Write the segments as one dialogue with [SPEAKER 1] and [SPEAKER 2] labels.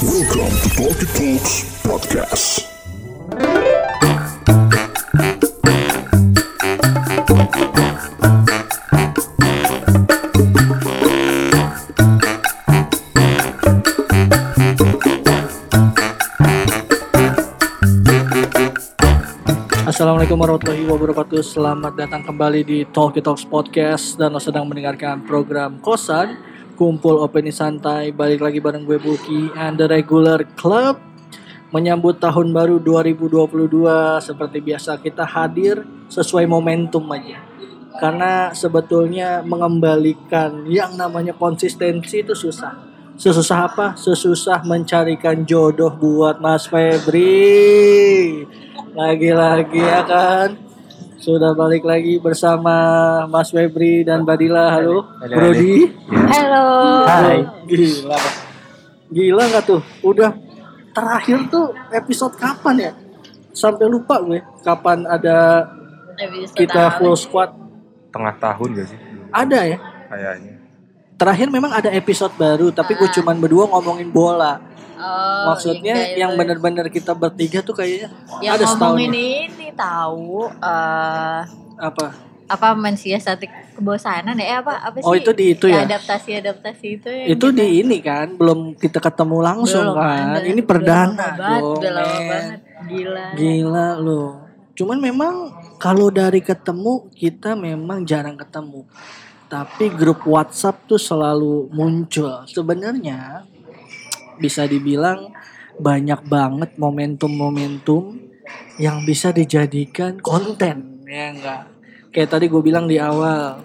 [SPEAKER 1] Welcome to Talkie Talks Podcast.
[SPEAKER 2] Assalamualaikum warahmatullahi wabarakatuh. Selamat datang kembali di Talkie Talks Podcast. Dan sedang mendengarkan program Kosan Kumpul opini santai Balik lagi bareng gue Buki And the Regular Club Menyambut tahun baru 2022 Seperti biasa kita hadir Sesuai momentum aja. Karena sebetulnya mengembalikan Yang namanya konsistensi itu susah. Sesusah apa? Sesusah mencarikan jodoh buat Mas Febri. Lagi-lagi ya kan sudah balik lagi bersama Mas Febri dan Badila halo
[SPEAKER 3] Halo,
[SPEAKER 2] Brody
[SPEAKER 4] Halo.
[SPEAKER 3] Hai.
[SPEAKER 2] gila gila nggak tuh udah terakhir tuh episode kapan ya sampai lupa gue kapan ada
[SPEAKER 4] Episode
[SPEAKER 2] kita full squad
[SPEAKER 3] Tengah tahun gak sih?
[SPEAKER 2] ada ya
[SPEAKER 3] Kayaknya.
[SPEAKER 2] terakhir memang ada episode baru tapi gue
[SPEAKER 4] Ah.
[SPEAKER 2] cuman berdua ngomongin bola
[SPEAKER 4] Oh,
[SPEAKER 2] maksudnya yang
[SPEAKER 4] iya.
[SPEAKER 2] bener-bener kita bertiga tuh kayaknya
[SPEAKER 4] yang
[SPEAKER 2] ada setahun
[SPEAKER 4] ngomongin
[SPEAKER 2] ya.
[SPEAKER 4] ini tahu eh
[SPEAKER 2] apa
[SPEAKER 4] apa mensiasati kebosanan ya apa apa sih?
[SPEAKER 2] Oh, itu di itu ya?
[SPEAKER 4] Adaptasi adaptasi itu yang
[SPEAKER 2] itu
[SPEAKER 4] kita-
[SPEAKER 2] di ini kan belum kita ketemu langsung
[SPEAKER 4] Belum,
[SPEAKER 2] kan ini perdana dong
[SPEAKER 4] udah lama
[SPEAKER 2] men.
[SPEAKER 4] banget gila
[SPEAKER 2] gila loh cuman memang kalau dari ketemu kita memang jarang ketemu tapi grup WhatsApp tuh selalu muncul sebenarnya bisa dibilang banyak banget momentum-momentum yang bisa dijadikan konten. Ya enggak. Kayak tadi gue bilang di awal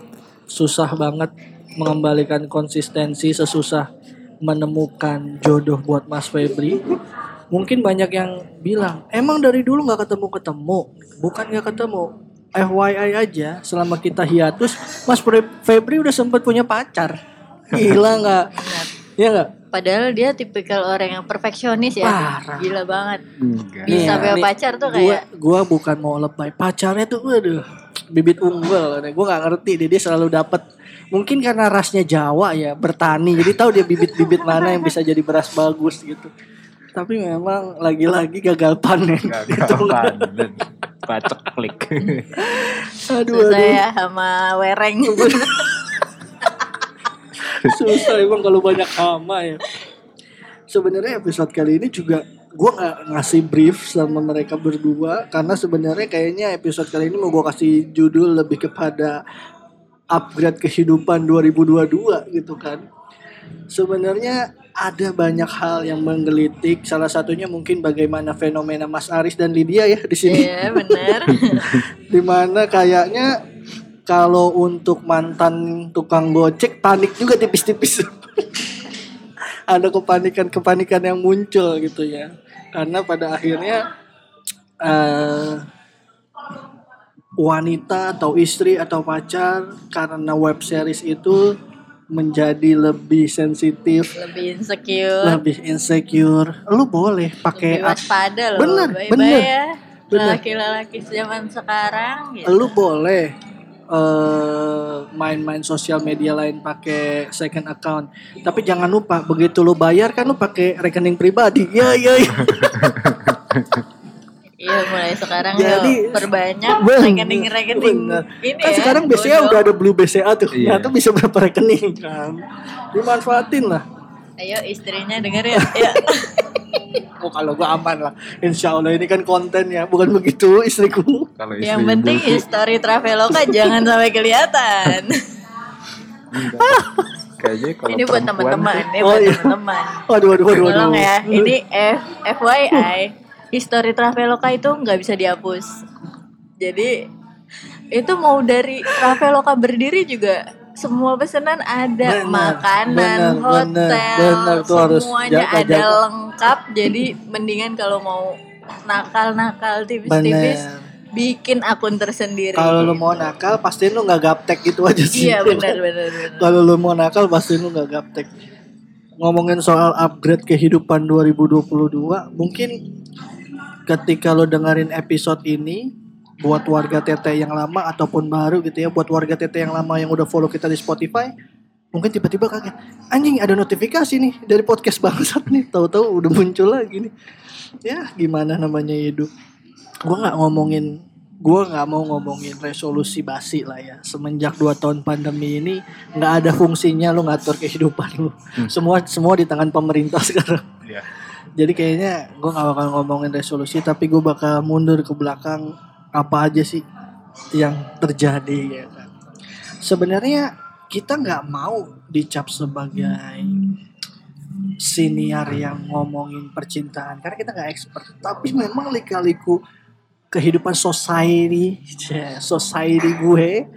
[SPEAKER 2] susah banget mengembalikan konsistensi sesusah menemukan jodoh buat Mas Febri. Mungkin banyak yang bilang emang dari dulu nggak ketemu ketemu bukan nggak ketemu. FYI aja selama kita hiatus Mas Fe- Febri udah sempat punya pacar. Gila nggak? Ya nggak
[SPEAKER 4] padahal dia tipikal orang yang perfeksionis ya.
[SPEAKER 2] Parah.
[SPEAKER 4] gila banget.
[SPEAKER 3] Enggak.
[SPEAKER 4] bisa punya
[SPEAKER 2] nih,
[SPEAKER 4] pacar tuh
[SPEAKER 2] gua,
[SPEAKER 4] kayak
[SPEAKER 2] gua bukan mau lebay pacarnya tuh waduh bibit unggul. Gue nggak ngerti deh dia selalu dapat mungkin karena rasnya Jawa ya bertani. Jadi tahu dia bibit-bibit mana yang bisa jadi beras bagus gitu. Tapi memang lagi-lagi gagal panen.
[SPEAKER 3] Gagal
[SPEAKER 2] Gitu.
[SPEAKER 3] panen. Bacok klik.
[SPEAKER 2] aduh aduh.
[SPEAKER 4] ya sama wereng
[SPEAKER 2] susah emang kalau banyak hama ya. Sebenarnya episode kali ini juga gue nggak ngasih brief sama mereka berdua karena sebenarnya kayaknya episode kali ini mau gue kasih judul lebih kepada upgrade kehidupan 2022 gitu kan. Sebenarnya ada banyak hal yang menggelitik. Salah satunya mungkin bagaimana fenomena Mas Aris dan Lydia ya di sini.
[SPEAKER 4] Iya bener
[SPEAKER 2] di mana kayaknya kalau untuk mantan tukang gojek panik juga tipis-tipis ada kepanikan-kepanikan yang muncul gitu ya karena pada akhirnya eh, wanita atau istri atau pacar karena web series itu menjadi lebih sensitif
[SPEAKER 4] lebih insecure
[SPEAKER 2] lebih insecure lu boleh pakai
[SPEAKER 4] waspada loh
[SPEAKER 2] Bener,
[SPEAKER 4] bye
[SPEAKER 2] bener.
[SPEAKER 4] ya
[SPEAKER 2] Bener.
[SPEAKER 4] laki-laki zaman sekarang gitu.
[SPEAKER 2] lu boleh eh, main-main sosial media lain pakai second account. Tapi jangan lupa begitu lu bayar kan lu pakai rekening pribadi. Ya ya ya
[SPEAKER 4] iya mulai sekarang
[SPEAKER 2] Jadi-
[SPEAKER 4] perbanyak
[SPEAKER 2] Bener,
[SPEAKER 4] rekening-rekening ini
[SPEAKER 2] kan
[SPEAKER 4] ya
[SPEAKER 2] sekarang BCA udah ada Blue BCA tuh.
[SPEAKER 3] Iya.
[SPEAKER 2] nah tuh bisa berapa rekening kan? Dimanfaatin lah.
[SPEAKER 4] Ayo istrinya denger ya ya
[SPEAKER 2] oh kalau gua aman lah. Insya Allah ini kan konten ya. Bukan begitu istriku.
[SPEAKER 3] Kalau istri
[SPEAKER 4] yang penting
[SPEAKER 3] ibu-
[SPEAKER 4] history traveloka jangan sampai kelihatan.
[SPEAKER 3] Kayaknya kalau
[SPEAKER 4] ini buat teman-teman ini
[SPEAKER 2] Oh,
[SPEAKER 4] buat
[SPEAKER 2] iya.
[SPEAKER 4] teman-teman.
[SPEAKER 2] Waduh waduh waduh, waduh.
[SPEAKER 4] tolong ya ini F FYI history traveloka itu nggak bisa dihapus. Jadi itu mau dari traveloka berdiri juga semua pesanan ada
[SPEAKER 2] Bener,
[SPEAKER 4] makanan
[SPEAKER 2] bener,
[SPEAKER 4] hotel
[SPEAKER 2] bener, bener, tuh harus
[SPEAKER 4] semuanya
[SPEAKER 2] jaga,
[SPEAKER 4] ada
[SPEAKER 2] jaga.
[SPEAKER 4] lengkap jadi mendingan kalau mau nakal-nakal tipis-tipis bikin akun tersendiri
[SPEAKER 2] Kalau lu mau nakal pastiin lu nggak gaptek gitu aja sih.
[SPEAKER 4] iya benar benar
[SPEAKER 2] Kalau lu mau nakal pastiin lu nggak gaptek. Ngomongin soal upgrade kehidupan 2022, mungkin ketika lu dengerin episode ini buat warga TT yang lama ataupun baru gitu ya, buat warga TT yang lama yang udah follow kita di Spotify, mungkin tiba-tiba kaget anjing ada notifikasi nih dari podcast bangsat nih. Tahu-tahu udah muncul lagi nih. Ya gimana namanya hidup? Gua nggak ngomongin gua nggak mau ngomongin resolusi basi lah ya. Semenjak dua tahun pandemi ini nggak ada fungsinya lu ngatur kehidupan lu. Semua semua di tangan pemerintah sekarang.
[SPEAKER 3] Iya.
[SPEAKER 2] jadi kayaknya gue gak bakal ngomongin resolusi tapi gue bakal mundur ke belakang apa aja sih yang terjadi ya kan. Sebenarnya kita nggak mau dicap sebagai senior yang ngomongin percintaan karena kita nggak expert. Tapi memang lika-liku kehidupan society, cie, society gue,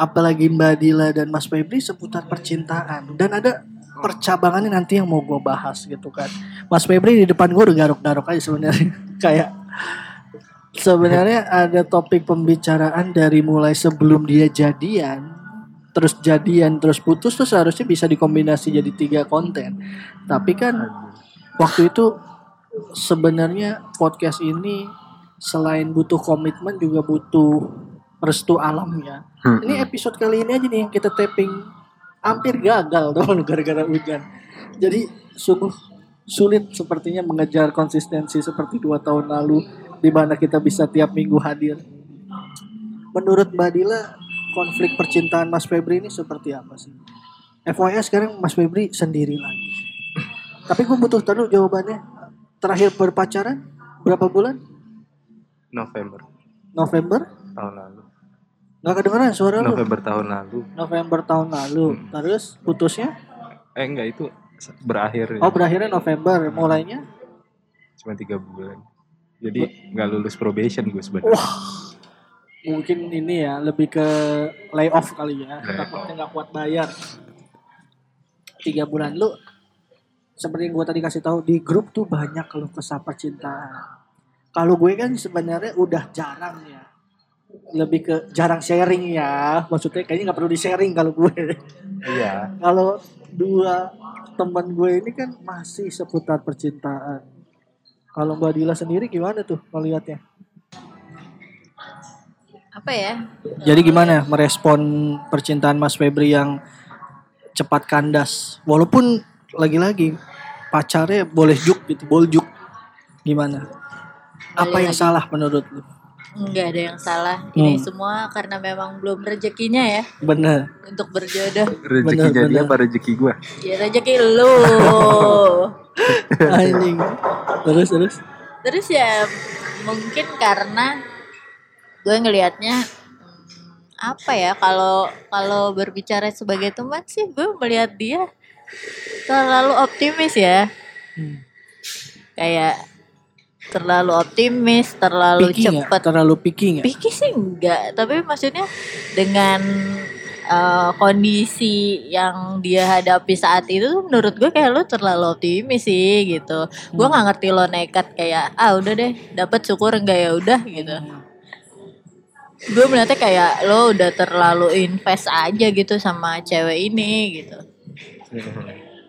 [SPEAKER 2] apalagi Mbak Dila dan Mas Febri seputar percintaan dan ada percabangannya nanti yang mau gue bahas gitu kan. Mas Febri di depan gue udah garuk-garuk aja sebenarnya kayak sebenarnya ada topik pembicaraan dari mulai sebelum dia jadian terus jadian terus putus tuh seharusnya bisa dikombinasi jadi tiga konten tapi kan waktu itu sebenarnya podcast ini selain butuh komitmen juga butuh restu alam ya
[SPEAKER 3] Hmm.
[SPEAKER 2] ini episode kali ini aja nih yang kita tapping hampir gagal teman gara-gara hujan. Jadi sungguh sulit sepertinya mengejar konsistensi seperti dua tahun lalu di mana kita bisa tiap minggu hadir. Menurut Mbak Dila, konflik percintaan Mas Febri ini seperti apa sih? FYI sekarang Mas Febri sendiri lagi. Tapi gue butuh tahu jawabannya. Terakhir berpacaran berapa bulan?
[SPEAKER 3] November
[SPEAKER 2] November?
[SPEAKER 3] tahun lalu.
[SPEAKER 2] Nggak kedengeran suara lu.
[SPEAKER 3] November tahun lalu.
[SPEAKER 2] November tahun lalu. Terus putusnya?
[SPEAKER 3] Eh enggak itu berakhir
[SPEAKER 2] Oh berakhirnya November. Mulainya?
[SPEAKER 3] cuma tiga bulan. Jadi nggak lulus probation gue sebenarnya.
[SPEAKER 2] Wah, mungkin ini ya lebih ke layoff kali ya.
[SPEAKER 3] Layoff.
[SPEAKER 2] Takutnya nggak kuat bayar. Tiga bulan lu, seperti yang gue tadi kasih tahu di grup tuh banyak kalau kesah percintaan. Kalau gue kan sebenarnya udah jarang ya. Lebih ke jarang sharing ya. Maksudnya kayaknya nggak perlu di sharing kalau gue.
[SPEAKER 3] Iya.
[SPEAKER 2] kalau dua teman gue ini kan masih seputar percintaan. Kalau Mbak Dila sendiri gimana tuh melihatnya?
[SPEAKER 4] Apa ya?
[SPEAKER 2] Jadi gimana merespon percintaan Mas Febri yang cepat kandas? Walaupun lagi-lagi pacarnya boleh juk gitu, boljuk. Gimana? Apa yang salah menurut lu?
[SPEAKER 4] Enggak ada yang salah. Ini
[SPEAKER 2] Hmm.
[SPEAKER 4] semua karena memang belum rezekinya ya
[SPEAKER 2] Bener.
[SPEAKER 4] untuk berjodoh.
[SPEAKER 3] Rezeki
[SPEAKER 2] Bener,
[SPEAKER 3] jadi
[SPEAKER 2] bener.
[SPEAKER 3] apa rezeki gue?
[SPEAKER 4] Ya rezeki lu.
[SPEAKER 2] Anjing. Terus terus.
[SPEAKER 4] Terus ya mungkin karena gue ngelihatnya hmm, apa ya kalau kalau berbicara sebagai teman sih gue melihat dia terlalu optimis ya
[SPEAKER 2] Hmm.
[SPEAKER 4] kayak terlalu optimis terlalu
[SPEAKER 2] Picky
[SPEAKER 4] cepet
[SPEAKER 2] Terlalu picky nggak?
[SPEAKER 4] pikir sih enggak tapi maksudnya dengan eh, kondisi yang dia hadapi saat itu tuh menurut gue kayak lu terlalu optimis sih gitu. Gue
[SPEAKER 2] Hmm.
[SPEAKER 4] nggak ngerti lo nekat kayak ah udah deh dapat syukur enggak ya udah gitu. Gue melihatnya kayak lo udah terlalu invest aja gitu sama cewek ini gitu.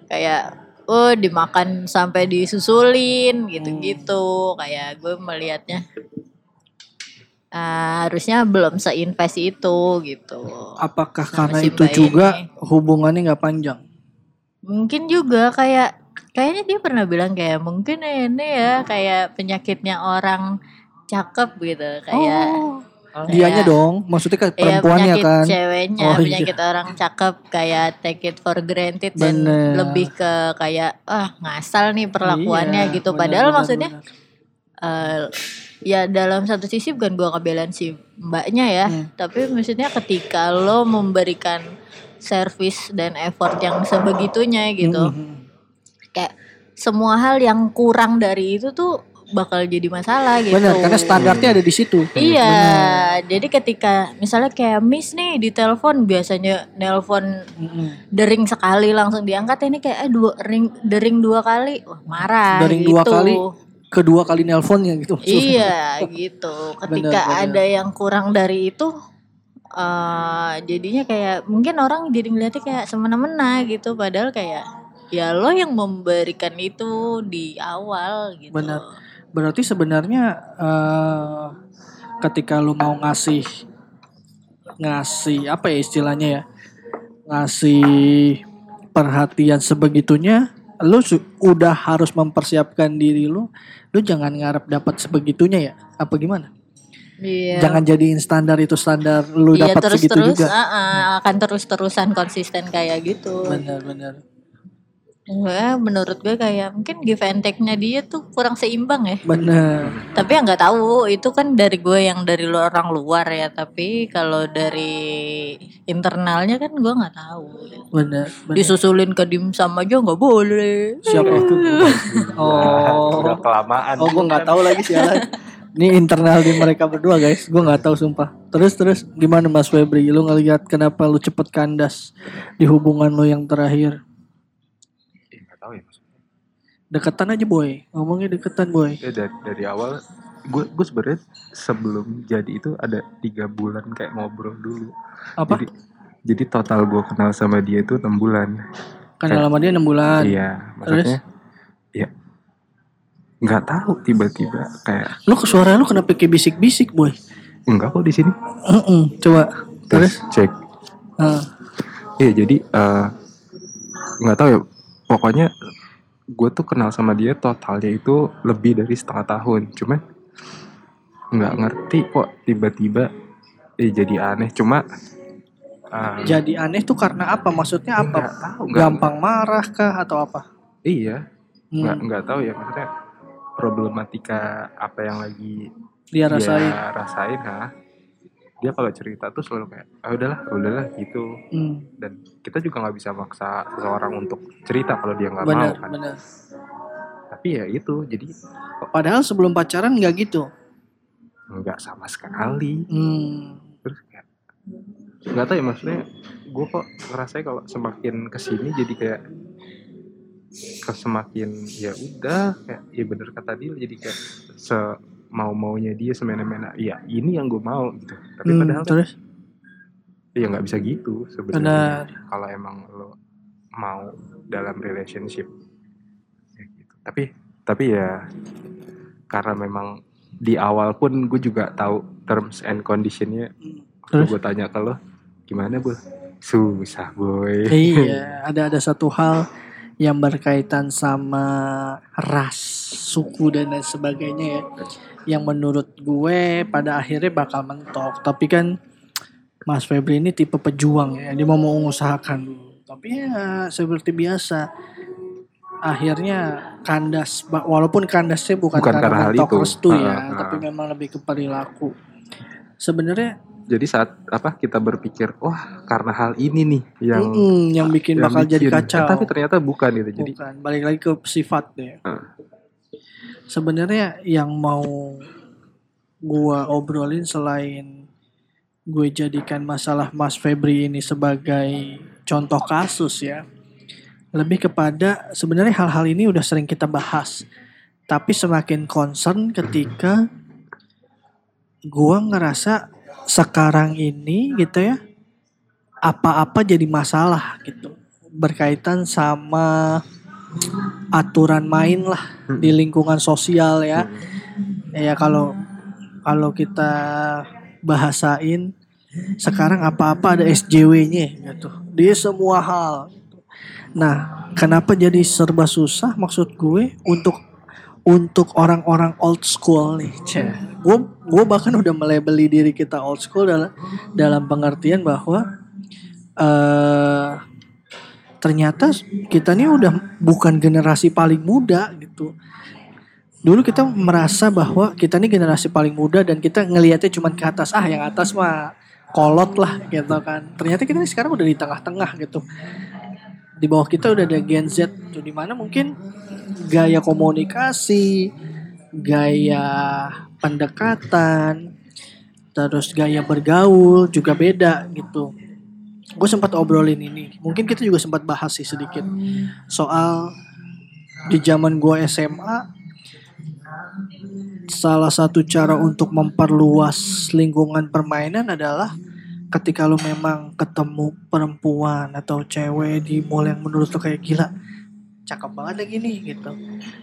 [SPEAKER 4] Kayak oh dimakan sampai disusulin gitu-gitu. Kayak gue melihatnya ah, harusnya belum seinvest itu gitu.
[SPEAKER 2] Apakah
[SPEAKER 4] Sama
[SPEAKER 2] karena
[SPEAKER 4] si
[SPEAKER 2] itu juga
[SPEAKER 4] ini.
[SPEAKER 2] hubungannya nggak panjang?
[SPEAKER 4] mungkin juga kayak kayaknya dia pernah bilang kayak mungkin ini ya kayak penyakitnya orang cakep gitu. Kayak
[SPEAKER 2] Oh, dianya
[SPEAKER 4] kayak-
[SPEAKER 2] dong. Maksudnya kan
[SPEAKER 4] Iya
[SPEAKER 2] perempuannya
[SPEAKER 4] penyakit
[SPEAKER 2] kan.
[SPEAKER 4] ceweknya,
[SPEAKER 2] Oh, iya.
[SPEAKER 4] penyakit orang cakep kayak take it for granted dan
[SPEAKER 2] Bener.
[SPEAKER 4] lebih ke kayak ah ngasal nih perlakuannya
[SPEAKER 2] Iya,
[SPEAKER 4] gitu. Padahal
[SPEAKER 2] benar,
[SPEAKER 4] maksudnya
[SPEAKER 2] benar.
[SPEAKER 4] eh, ya dalam satu sisi bukan gua ngebelain si mbaknya ya,
[SPEAKER 2] Hmm.
[SPEAKER 4] tapi maksudnya ketika lo memberikan service dan effort yang sebegitunya gitu,
[SPEAKER 2] Mhm.
[SPEAKER 4] kayak semua hal yang kurang dari itu tuh bakal jadi masalah gitu.
[SPEAKER 2] Benar, karena standarnya ada di situ.
[SPEAKER 4] Iya, jadi ketika misalnya kayak Miss nih di telepon biasanya nelpon
[SPEAKER 2] Mhm.
[SPEAKER 4] dering sekali langsung diangkat ini kayak eh dua ring dering dua kali, wah marah
[SPEAKER 2] Dering
[SPEAKER 4] gitu.
[SPEAKER 2] dua kali, Kedua kali nelponnya gitu. maksudnya.
[SPEAKER 4] Iya, gitu. Ketika
[SPEAKER 2] Benar, benar.
[SPEAKER 4] ada yang kurang dari itu eh jadinya kayak mungkin orang jadi ngeliatnya kayak semena-mena gitu padahal kayak ya lo yang memberikan itu di awal gitu.
[SPEAKER 2] Benar. Berarti sebenarnya eh, ketika lu mau ngasih ngasih apa ya istilahnya ya ngasih perhatian sebegitunya lu udah harus mempersiapkan diri lu lu jangan ngarep dapat sebegitunya ya apa gimana
[SPEAKER 4] Iya.
[SPEAKER 2] jangan jadiin standar itu standar lu
[SPEAKER 4] Iya
[SPEAKER 2] dapat segitu
[SPEAKER 4] terus-terus
[SPEAKER 2] juga
[SPEAKER 4] ah, ah, akan terus-terusan konsisten kayak gitu.
[SPEAKER 2] benar-benar
[SPEAKER 4] Gue menurut gue kayak mungkin give and take-nya dia tuh kurang seimbang ya.
[SPEAKER 2] benar
[SPEAKER 4] Tapi ya nggak tahu itu kan dari gue yang dari lu- orang luar ya. Tapi kalau dari internalnya kan gue nggak tahu.
[SPEAKER 2] benar benar
[SPEAKER 4] Disusulin ke dimsum aja nggak boleh.
[SPEAKER 2] siapa itu
[SPEAKER 3] Oh,
[SPEAKER 2] oh
[SPEAKER 3] udah kelamaan.
[SPEAKER 2] oh gue nggak tahu lagi sialan ini internal di mereka berdua guys gue nggak tahu sumpah terus terus gimana mas Febri lu ngelihat kenapa lu cepet kandas di hubungan lu yang terakhir
[SPEAKER 3] Ih, nggak tahu ya maksudnya.
[SPEAKER 2] Deketan aja boy ngomongnya deketan boy
[SPEAKER 3] Ya, dari, dari awal gue gue sebenarnya sebelum jadi itu ada tiga bulan kayak ngobrol dulu.
[SPEAKER 2] apa
[SPEAKER 3] Jadi jadi total gue kenal sama dia itu enam bulan.
[SPEAKER 2] kenal sama dia enam bulan
[SPEAKER 3] Iya, maksudnya ya nggak tahu tiba-tiba kayak
[SPEAKER 2] lu ke suara lu kenapa kayak bisik-bisik boy
[SPEAKER 3] enggak kok di sini.
[SPEAKER 2] Heeh, coba terus
[SPEAKER 3] cek.
[SPEAKER 2] Heeh.
[SPEAKER 3] Iya jadi eh, nggak tahu ya. Pokoknya gue tuh kenal sama dia totalnya itu lebih dari setengah tahun. Cuman nggak ngerti kok tiba-tiba eh jadi aneh. Cuma eh,
[SPEAKER 2] jadi aneh tuh karena apa maksudnya apa
[SPEAKER 3] nggak tahu.
[SPEAKER 2] gampang marah kah atau apa
[SPEAKER 3] Iya.
[SPEAKER 2] Hmm,
[SPEAKER 3] Nggak nggak tahu ya maksudnya problematika apa yang lagi
[SPEAKER 2] dia rasain
[SPEAKER 3] dia rasain ha. Dia kalau cerita tuh selalu kayak ah udahlah udahlah gitu.
[SPEAKER 2] Hmm,
[SPEAKER 3] dan kita juga nggak bisa maksa seseorang untuk cerita kalau dia nggak mau kan.
[SPEAKER 2] benar.
[SPEAKER 3] Tapi ya itu jadi
[SPEAKER 2] padahal sebelum pacaran nggak gitu?
[SPEAKER 3] Nggak sama sekali.
[SPEAKER 2] Hmm,
[SPEAKER 3] terus kayak nggak tahu ya maksudnya gue kok ngerasanya kalau semakin ke sini jadi kayak semakin ya udah kayak ya bener kata dia jadi kayak se mau maunya dia semena-mena ya ini yang gue mau gitu tapi
[SPEAKER 2] hmm,
[SPEAKER 3] padahal kan,
[SPEAKER 2] terus
[SPEAKER 3] ya nggak bisa gitu
[SPEAKER 2] benar
[SPEAKER 3] sebenarnya kalau emang lo mau dalam relationship ya gitu. tapi tapi ya karena memang di awal pun gue juga tahu terms and conditionnya Terus
[SPEAKER 2] Terus?
[SPEAKER 3] gue tanya ke lo, gimana bu? Susah boy.
[SPEAKER 2] iya ada ada satu hal yang berkaitan sama ras suku dan lain sebagainya ya yang menurut gue pada akhirnya bakal mentok tapi kan Mas Febri ini tipe pejuang ya dia mau mengusahakan dulu tapi ya seperti biasa akhirnya kandas walaupun kandasnya bukan,
[SPEAKER 3] Bukan
[SPEAKER 2] karena,
[SPEAKER 3] karena
[SPEAKER 2] mentok
[SPEAKER 3] itu.
[SPEAKER 2] restu ya
[SPEAKER 3] Ah, ah.
[SPEAKER 2] tapi memang lebih ke perilaku sebenarnya
[SPEAKER 3] Jadi saat apa kita berpikir, wah karena hal ini nih yang
[SPEAKER 2] mm-mm, yang bikin
[SPEAKER 3] yang
[SPEAKER 2] bakal jadi
[SPEAKER 3] bikin-
[SPEAKER 2] kacau
[SPEAKER 3] eh, tapi ternyata bukan gitu. Jadi
[SPEAKER 2] bukan balik lagi ke sifat deh
[SPEAKER 3] Ah.
[SPEAKER 2] Sebenarnya yang mau gua obrolin selain gue jadikan masalah Mas Febri ini sebagai contoh kasus ya lebih kepada sebenarnya hal-hal ini udah sering kita bahas. Tapi semakin concern ketika gua ngerasa sekarang ini gitu ya apa-apa jadi masalah gitu. Berkaitan sama aturan main lah di lingkungan sosial ya. Ya kalau kalau kita bahasain sekarang apa-apa ada SJW-nya gitu. Di semua hal nah kenapa jadi serba susah maksud gue untuk untuk orang-orang old school nih gue gue bahkan udah melebeli diri kita old school dalam dalam pengertian bahwa eh ternyata kita nih udah bukan generasi paling muda gitu. Dulu kita merasa bahwa kita nih generasi paling muda dan kita ngelihatnya cuma ke atas. Ah yang atas mah kolot lah gitu kan. Ternyata kita nih sekarang udah di tengah-tengah gitu. Di bawah kita udah ada Gen Z tuh di mana mungkin gaya komunikasi gaya pendekatan terus gaya bergaul juga beda gitu gue sempat obrolin ini. Mungkin kita juga sempat bahas sih sedikit. Soal di zaman gue SMA salah satu cara untuk memperluas lingkungan permainan adalah ketika lu memang ketemu perempuan atau cewek di mall yang menurut lu kayak gila cakep banget lagi nih gitu.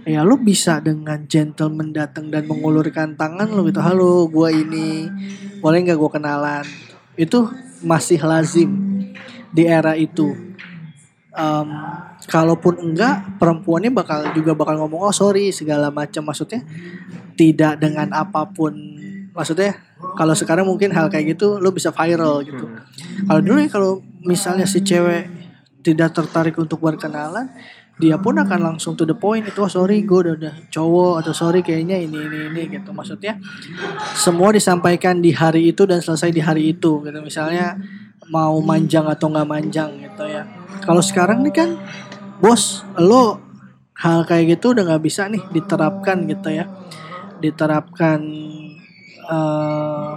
[SPEAKER 2] Ya lu bisa dengan gentleman datang dan mengulurkan tangan lu gitu halo gua ini boleh nggak gua kenalan? Itu masih lazim di era itu. Em, kalaupun enggak, perempuannya bakal juga bakal ngomong oh sorry segala macam maksudnya tidak dengan apa pun maksudnya kalau sekarang mungkin hal kayak gitu lo bisa viral gitu. Kalau dulu ya kalau misalnya si cewek tidak tertarik untuk berkenalan, dia pun akan langsung to the point itu oh, sorry gue udah, udah cowok atau sorry kayaknya ini ini ini gitu maksudnya semua disampaikan di hari itu dan selesai di hari itu gitu misalnya mau manjang atau nggak manjang gitu ya. Kalau sekarang nih kan bos lo hal kayak gitu udah nggak bisa nih diterapkan gitu ya. Diterapkan eh,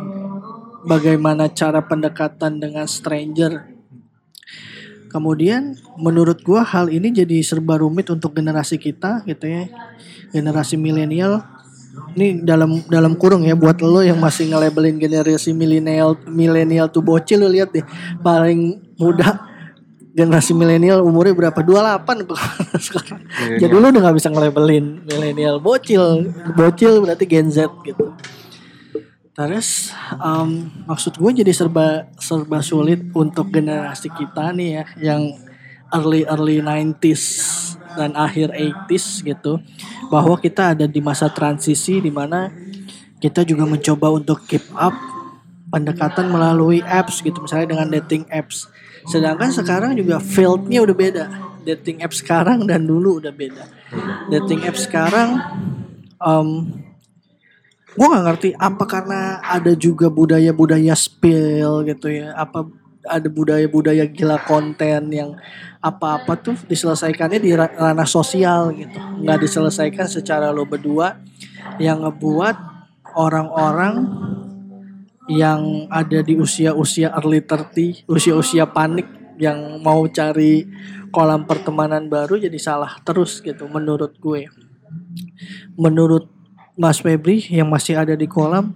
[SPEAKER 2] bagaimana cara pendekatan dengan stranger. Kemudian menurut gua hal ini jadi serba rumit untuk generasi kita gitu ya. Generasi milenial ini dalam dalam kurung ya buat lo yang masih nge-labelin generasi milenial milenial tuh bocil lo lihat deh paling muda generasi milenial umurnya berapa 28 tuh sekarang. Jadi lo udah nggak bisa nge-labelin milenial bocil. Bocil berarti Gen Z gitu. Terus em, maksud gue jadi serba serba sulit untuk generasi kita nih ya yang early early 90s dan akhir 80s gitu bahwa kita ada di masa transisi di mana kita juga mencoba untuk keep up pendekatan melalui apps gitu misalnya dengan dating apps. Sedangkan sekarang juga fieldnya udah beda. Dating apps sekarang dan dulu udah beda. Dating apps sekarang em, gue nggak ngerti apa karena ada juga budaya-budaya spill gitu ya apa ada budaya-budaya gila konten yang apa-apa tuh diselesaikannya di ra- ranah sosial gitu. Nggak diselesaikan secara lo berdua. Yang ngebuat orang-orang yang ada di usia-usia early 30 usia-usia panik yang mau cari kolam pertemanan baru jadi salah terus gitu menurut gue. Menurut Mas Febri yang masih ada di kolam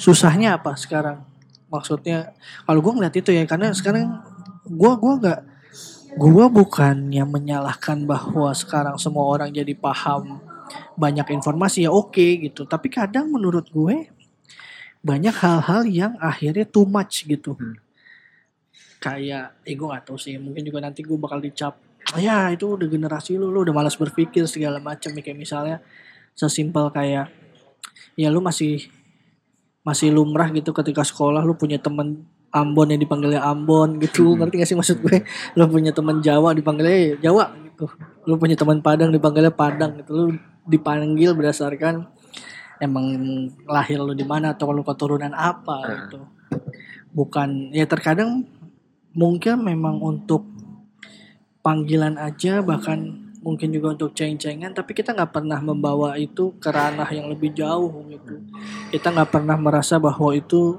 [SPEAKER 2] susahnya apa sekarang maksudnya kalau gue ngeliat itu ya karena sekarang gue gua nggak gue bukan yang menyalahkan bahwa sekarang semua orang jadi paham banyak informasi ya oke gitu. Tapi kadang menurut gue banyak hal-hal yang akhirnya too much gitu.
[SPEAKER 3] Hmm.
[SPEAKER 2] kayak eh gue gak tahu sih mungkin juga nanti gue bakal dicap ya itu udah generasi lu lu udah malas berpikir segala macam kayak misalnya sesimpel kayak ya lu masih masih lumrah gitu ketika sekolah lu punya temen Ambon yang dipanggilnya Ambon gitu.
[SPEAKER 3] Hmm.
[SPEAKER 2] ngerti gak sih maksud gue? Lu punya temen Jawa dipanggilnya ya Jawa gitu. Lu punya teman Padang dipanggilnya Padang gitu. Lu dipanggil berdasarkan emang lahir lu di mana atau lu keturunan apa
[SPEAKER 3] Hmm.
[SPEAKER 2] gitu. Bukan ya terkadang mungkin memang untuk panggilan aja bahkan mungkin juga untuk ceng-cengan tapi kita nggak pernah membawa itu ke ranah yang lebih jauh gitu kita nggak pernah merasa bahwa itu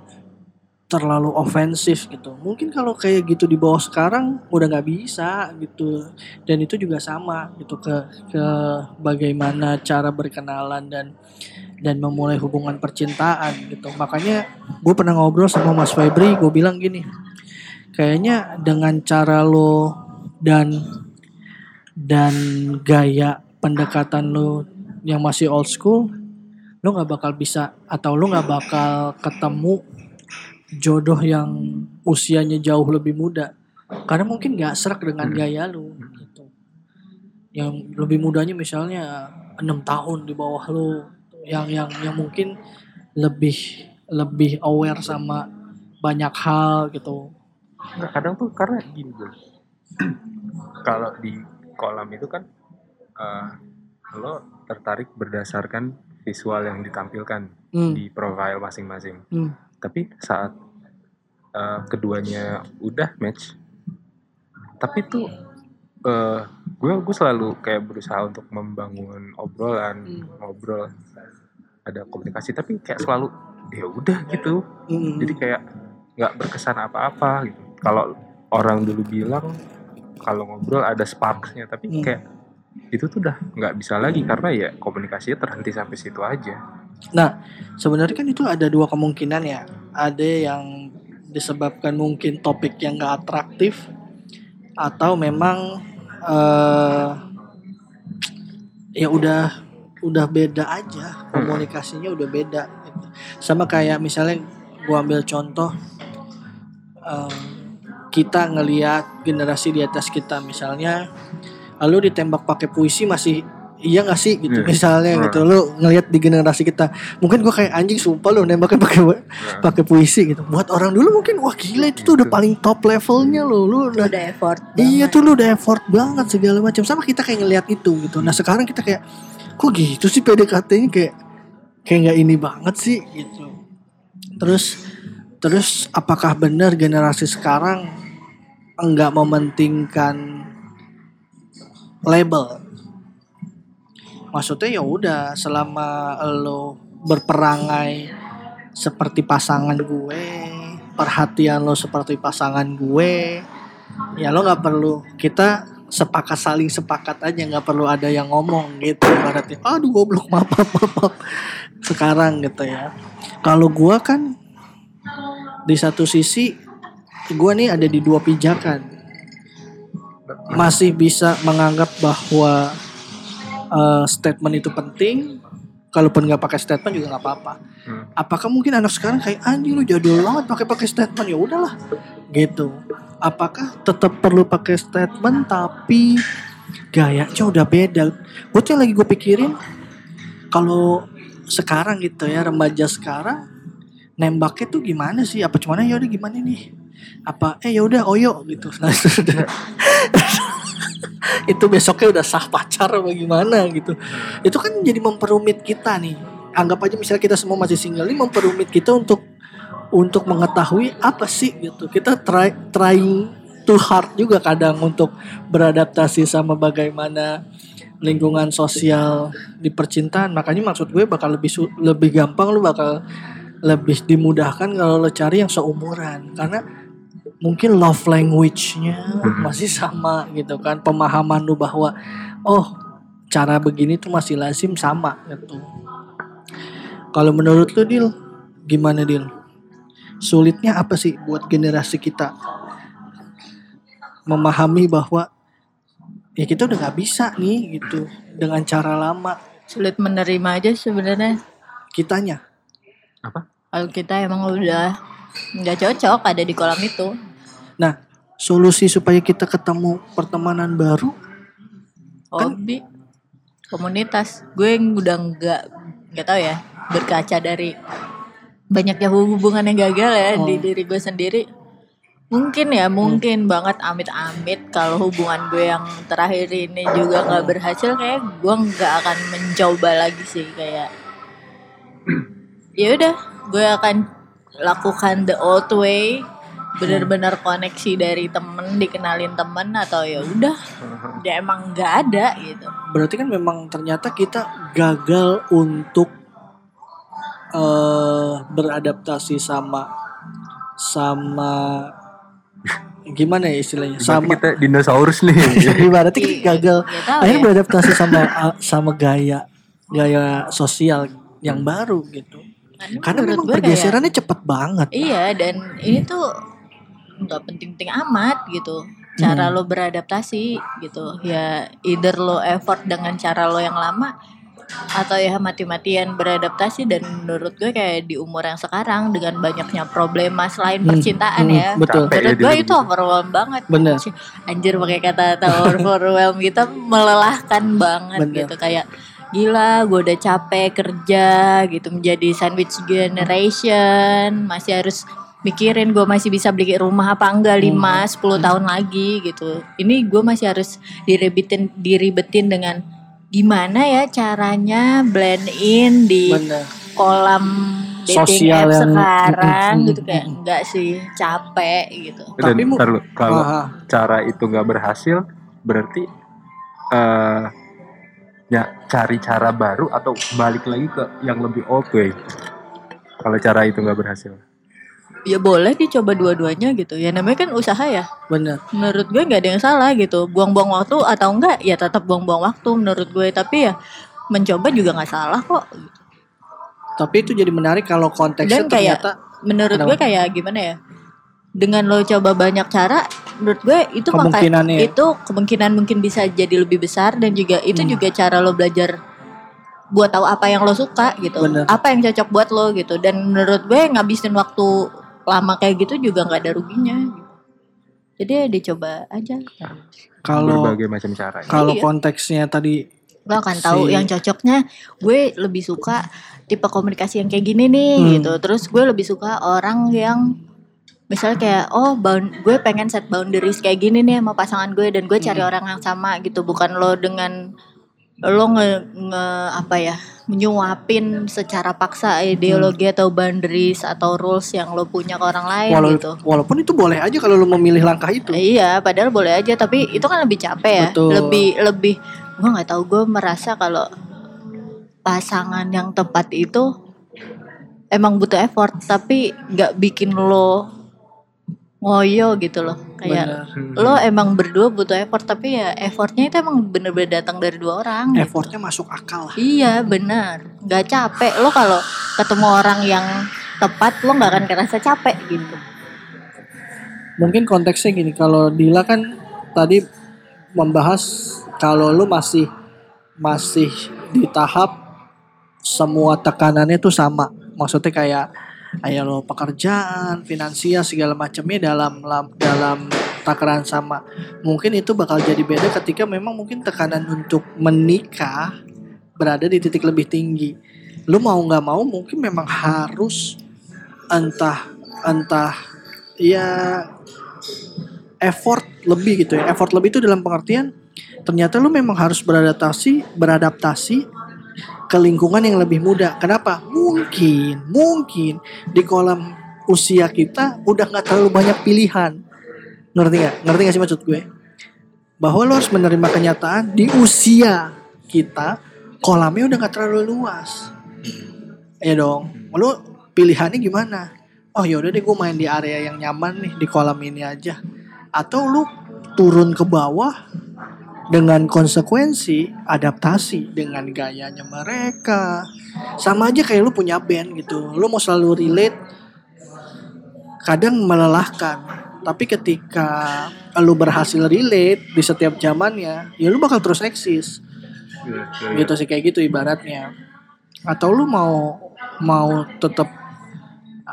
[SPEAKER 2] terlalu ofensif gitu. Mungkin kalau kayak gitu di bawah sekarang udah nggak bisa gitu. Dan itu juga sama gitu ke ke bagaimana cara berkenalan dan dan memulai hubungan percintaan gitu. Makanya gue pernah ngobrol sama Mas Febri gue bilang gini kayaknya dengan cara lo dan dan gaya pendekatan lo yang masih old school lo nggak bakal bisa atau lo nggak bakal ketemu jodoh yang usianya jauh lebih muda. Karena mungkin nggak serak dengan gaya lo gitu. Yang lebih mudanya misalnya enam tahun di bawah lo yang yang yang mungkin lebih lebih aware sama banyak hal gitu.
[SPEAKER 3] Nggak, kadang tuh karena gini bro kalau di kolam itu kan eh, lo tertarik berdasarkan visual yang ditampilkan
[SPEAKER 2] Hmm.
[SPEAKER 3] di profile masing-masing
[SPEAKER 2] Hmm.
[SPEAKER 3] tapi saat eh, keduanya udah match tapi tuh eh gue gue selalu kayak berusaha untuk membangun obrolan
[SPEAKER 2] Hmm.
[SPEAKER 3] ngobrol ada komunikasi tapi kayak selalu ya udah gitu
[SPEAKER 2] Hmm.
[SPEAKER 3] jadi kayak nggak berkesan apa-apa gitu kalau orang dulu bilang kalau ngobrol ada sparksnya tapi
[SPEAKER 2] Hmm.
[SPEAKER 3] kayak itu tuh udah nggak bisa lagi karena ya komunikasinya terhenti sampai situ aja
[SPEAKER 2] Nah, sebenarnya kan itu ada dua kemungkinan ya. Ada yang disebabkan mungkin topik yang gak atraktif atau memang eh ya udah udah beda aja komunikasinya udah beda. gitu. Sama kayak misalnya gua ambil contoh em, kita ngelihat generasi di atas kita misalnya lalu ditembak pakai puisi masih iya gak sih gitu
[SPEAKER 3] Iya.
[SPEAKER 2] misalnya
[SPEAKER 3] Hmm.
[SPEAKER 2] gitu lu ngelihat di generasi kita mungkin gua kayak anjing sumpah lu nembaknya pakai pakai puisi gitu buat orang dulu mungkin wah gila itu tuh udah
[SPEAKER 3] Gitu.
[SPEAKER 2] paling top levelnya lo lu udah
[SPEAKER 4] Udah effort.
[SPEAKER 2] Iya
[SPEAKER 4] banget.
[SPEAKER 2] tuh lu udah effort banget segala macam sama kita kayak ngelihat itu gitu. Nah sekarang kita kayak kok gitu sih PDKT-nya kayak kayak nggak ini banget sih gitu. Terus terus apakah benar generasi sekarang enggak mementingkan label? Maksudnya ya udah selama lo berperangai seperti pasangan gue, perhatian lo seperti pasangan gue, ya lo nggak perlu kita sepakat saling sepakat aja nggak perlu ada yang ngomong gitu berarti aduh goblok maaf maaf maaf, sekarang gitu ya. Kalau gua kan di satu sisi gua nih ada di dua pijakan masih bisa menganggap bahwa eh, statement itu penting. Kalaupun nggak pakai statement juga nggak apa-apa.
[SPEAKER 3] Hmm.
[SPEAKER 2] apakah mungkin anak sekarang kayak anjing lu jadul banget pakai pakai statement. Ya udahlah. Gitu. Apakah tetap perlu pakai statement tapi gayanya udah beda. Buat yang lagi gue pikirin kalau sekarang gitu ya remaja sekarang nembaknya tuh gimana sih? Apa cuman ya udah gimana nih apa eh ya udah oyo gitu. Nah, sudah. itu besoknya udah sah pacar apa gimana gitu. Itu kan jadi memperumit kita nih. Anggap aja misalnya kita semua masih single ini memperumit kita untuk untuk mengetahui apa sih gitu. Kita try trying too hard juga kadang untuk beradaptasi sama bagaimana lingkungan sosial di percintaan. Makanya maksud gue bakal lebih lebih gampang lu bakal lebih dimudahkan kalau lo cari yang seumuran. Karena mungkin love language-nya
[SPEAKER 3] Mhm.
[SPEAKER 2] masih sama gitu kan pemahaman lu bahwa oh cara begini tuh masih lazim sama gitu kalau menurut lu Dil gimana Dil sulitnya apa sih buat generasi kita memahami bahwa ya kita udah nggak bisa nih gitu dengan cara lama
[SPEAKER 4] Sulit menerima aja sebenarnya.
[SPEAKER 2] kitanya
[SPEAKER 4] Kalau kita emang udah nggak cocok ada di kolam itu.
[SPEAKER 2] Nah solusi supaya kita ketemu pertemanan baru Kan-
[SPEAKER 4] Hobi, komunitas. Gue yang udah nggak nggak tahu ya berkaca dari banyaknya hubungan yang gagal ya di
[SPEAKER 2] Oh.
[SPEAKER 4] diri gue sendiri. Mungkin ya, mungkin banget amit-amit kalau hubungan gue yang terakhir ini juga nggak berhasil kayak gue nggak akan mencoba lagi sih kayak ya udah gue akan lakukan the old way bener-bener koneksi dari temen dikenalin temen atau ya udah dia emang nggak ada gitu.
[SPEAKER 2] Berarti kan memang ternyata kita gagal untuk eh beradaptasi sama sama gimana ya istilahnya?
[SPEAKER 3] Berarti
[SPEAKER 2] sama
[SPEAKER 3] kita dinosaurus nih.
[SPEAKER 2] berarti kita gagal.
[SPEAKER 4] Nggak tahu
[SPEAKER 2] akhirnya
[SPEAKER 4] ya.
[SPEAKER 2] beradaptasi sama sama gaya gaya sosial yang baru gitu. Karena
[SPEAKER 4] menurut
[SPEAKER 2] memang
[SPEAKER 4] gue kayak-
[SPEAKER 2] pergeserannya cepet banget.
[SPEAKER 4] Iya dan ini tuh nggak penting-penting amat gitu cara
[SPEAKER 2] Hmm.
[SPEAKER 4] lo beradaptasi gitu ya either lo effort dengan cara lo yang lama atau ya mati-matian beradaptasi dan menurut gue kayak di umur yang sekarang dengan banyaknya problema selain
[SPEAKER 2] Hmm,
[SPEAKER 4] percintaan
[SPEAKER 2] hmm,
[SPEAKER 4] ya
[SPEAKER 2] betul
[SPEAKER 4] menurut gue
[SPEAKER 3] dia
[SPEAKER 4] itu
[SPEAKER 3] gitu.
[SPEAKER 4] overwhelm banget
[SPEAKER 2] Bener.
[SPEAKER 4] Anjir pakai kata kata overwhelm gitu melelahkan banget
[SPEAKER 2] Bener.
[SPEAKER 4] gitu kayak gila gue udah capek kerja gitu menjadi sandwich generation masih harus mikirin gue masih bisa beli rumah apa enggak
[SPEAKER 2] Hmm.
[SPEAKER 4] 5 10 tahun lagi gitu. Ini gue masih harus diribetin diribetin dengan gimana ya caranya blend in di
[SPEAKER 2] bener.
[SPEAKER 4] kolam dating
[SPEAKER 2] Sosial
[SPEAKER 4] app
[SPEAKER 2] yang-
[SPEAKER 4] sekarang gitu. Kayak enggak sih capek gitu.
[SPEAKER 3] Dan
[SPEAKER 2] Tapi
[SPEAKER 3] ntar kalau cara itu nggak berhasil, berarti eh ya cari cara baru atau balik lagi ke yang lebih old way. Kalau cara itu nggak berhasil.
[SPEAKER 4] Ya boleh dicoba dua-duanya gitu. Ya namanya kan usaha ya.
[SPEAKER 2] Bener.
[SPEAKER 4] Menurut gue nggak ada yang salah gitu. Buang-buang waktu atau enggak ya tetap buang-buang waktu menurut gue. Tapi ya mencoba juga nggak salah kok.
[SPEAKER 2] Tapi itu jadi menarik kalau konteksnya
[SPEAKER 4] Dan kayak-
[SPEAKER 2] ternyata
[SPEAKER 4] menurut
[SPEAKER 2] Kenapa?
[SPEAKER 4] gue kayak gimana ya? Dengan lo coba banyak cara menurut gue itu maka
[SPEAKER 2] Kemungkinannya ya.
[SPEAKER 4] itu kemungkinan mungkin bisa jadi lebih besar dan juga itu
[SPEAKER 2] Hmm.
[SPEAKER 4] juga cara lo belajar buat tahu apa yang lo suka gitu.
[SPEAKER 2] Bener.
[SPEAKER 4] apa yang cocok buat lo gitu. Dan menurut gue ngabisin waktu lama kayak gitu juga nggak ada ruginya gitu. Jadi ya dicoba aja.
[SPEAKER 2] Kalau
[SPEAKER 3] berbagai macam cara. ya.
[SPEAKER 2] kalau
[SPEAKER 4] Iya.
[SPEAKER 2] konteksnya tadi
[SPEAKER 4] Lo akan tahu
[SPEAKER 2] Si-
[SPEAKER 4] yang cocoknya gue lebih suka tipe komunikasi yang kayak gini nih
[SPEAKER 2] Hmm.
[SPEAKER 4] gitu. Terus gue lebih suka orang yang misalnya kayak oh bound, gue pengen set boundaries kayak gini nih sama pasangan gue dan gue cari
[SPEAKER 2] Hmm.
[SPEAKER 4] orang yang sama gitu bukan lo dengan lo nge, nge- apa ya menyuapin secara paksa ideologi atau boundaries atau rules yang lo punya ke orang lain
[SPEAKER 2] walau-
[SPEAKER 4] gitu.
[SPEAKER 2] walaupun itu boleh aja kalau lu memilih langkah itu.
[SPEAKER 4] Iya, padahal boleh aja, tapi itu kan lebih capek ya.
[SPEAKER 2] Betul.
[SPEAKER 4] Lebih lebih gue nggak tahu gue merasa kalau pasangan yang tepat itu emang butuh effort, tapi nggak bikin lo ngoyo gitu loh. Kayak
[SPEAKER 2] Bener.
[SPEAKER 4] Lo emang berdua butuh effort, tapi ya effortnya itu emang bener-bener datang dari dua orang. gitu.
[SPEAKER 2] Effortnya masuk akal lah.
[SPEAKER 4] Iya benar, nggak capek lo kalau ketemu orang yang tepat lo nggak akan kerasa capek gitu.
[SPEAKER 2] Mungkin konteksnya gini, kalau Dila kan tadi membahas kalau lu masih masih di tahap semua tekanannya tuh sama. Maksudnya kayak kayak lo pekerjaan, finansial segala macamnya dalam lam- dalam takaran sama. Mungkin itu bakal jadi beda ketika memang mungkin tekanan untuk menikah berada di titik lebih tinggi. Lu mau nggak mau mungkin memang harus entah entah ya effort lebih gitu ya. Effort lebih itu dalam pengertian ternyata lu memang harus beradaptasi, beradaptasi ke lingkungan yang lebih muda. Kenapa? Mungkin, mungkin di kolam usia kita udah nggak terlalu banyak pilihan. Ngerti nggak? Ngerti nggak sih maksud gue? Bahwa lo harus menerima kenyataan di usia kita kolamnya udah nggak terlalu luas. Ya dong. Lo pilihannya gimana? Oh yaudah deh gue main di area yang nyaman nih di kolam ini aja. Atau lu turun ke bawah dengan konsekuensi adaptasi dengan gayanya mereka. Sama aja kayak lu punya band gitu. Lu mau selalu relate kadang melelahkan. Tapi ketika lu berhasil relate di setiap zamannya, ya lu bakal terus eksis.
[SPEAKER 3] Iya, iya, iya.
[SPEAKER 2] Gitu sih kayak gitu ibaratnya. Atau lu mau mau tetap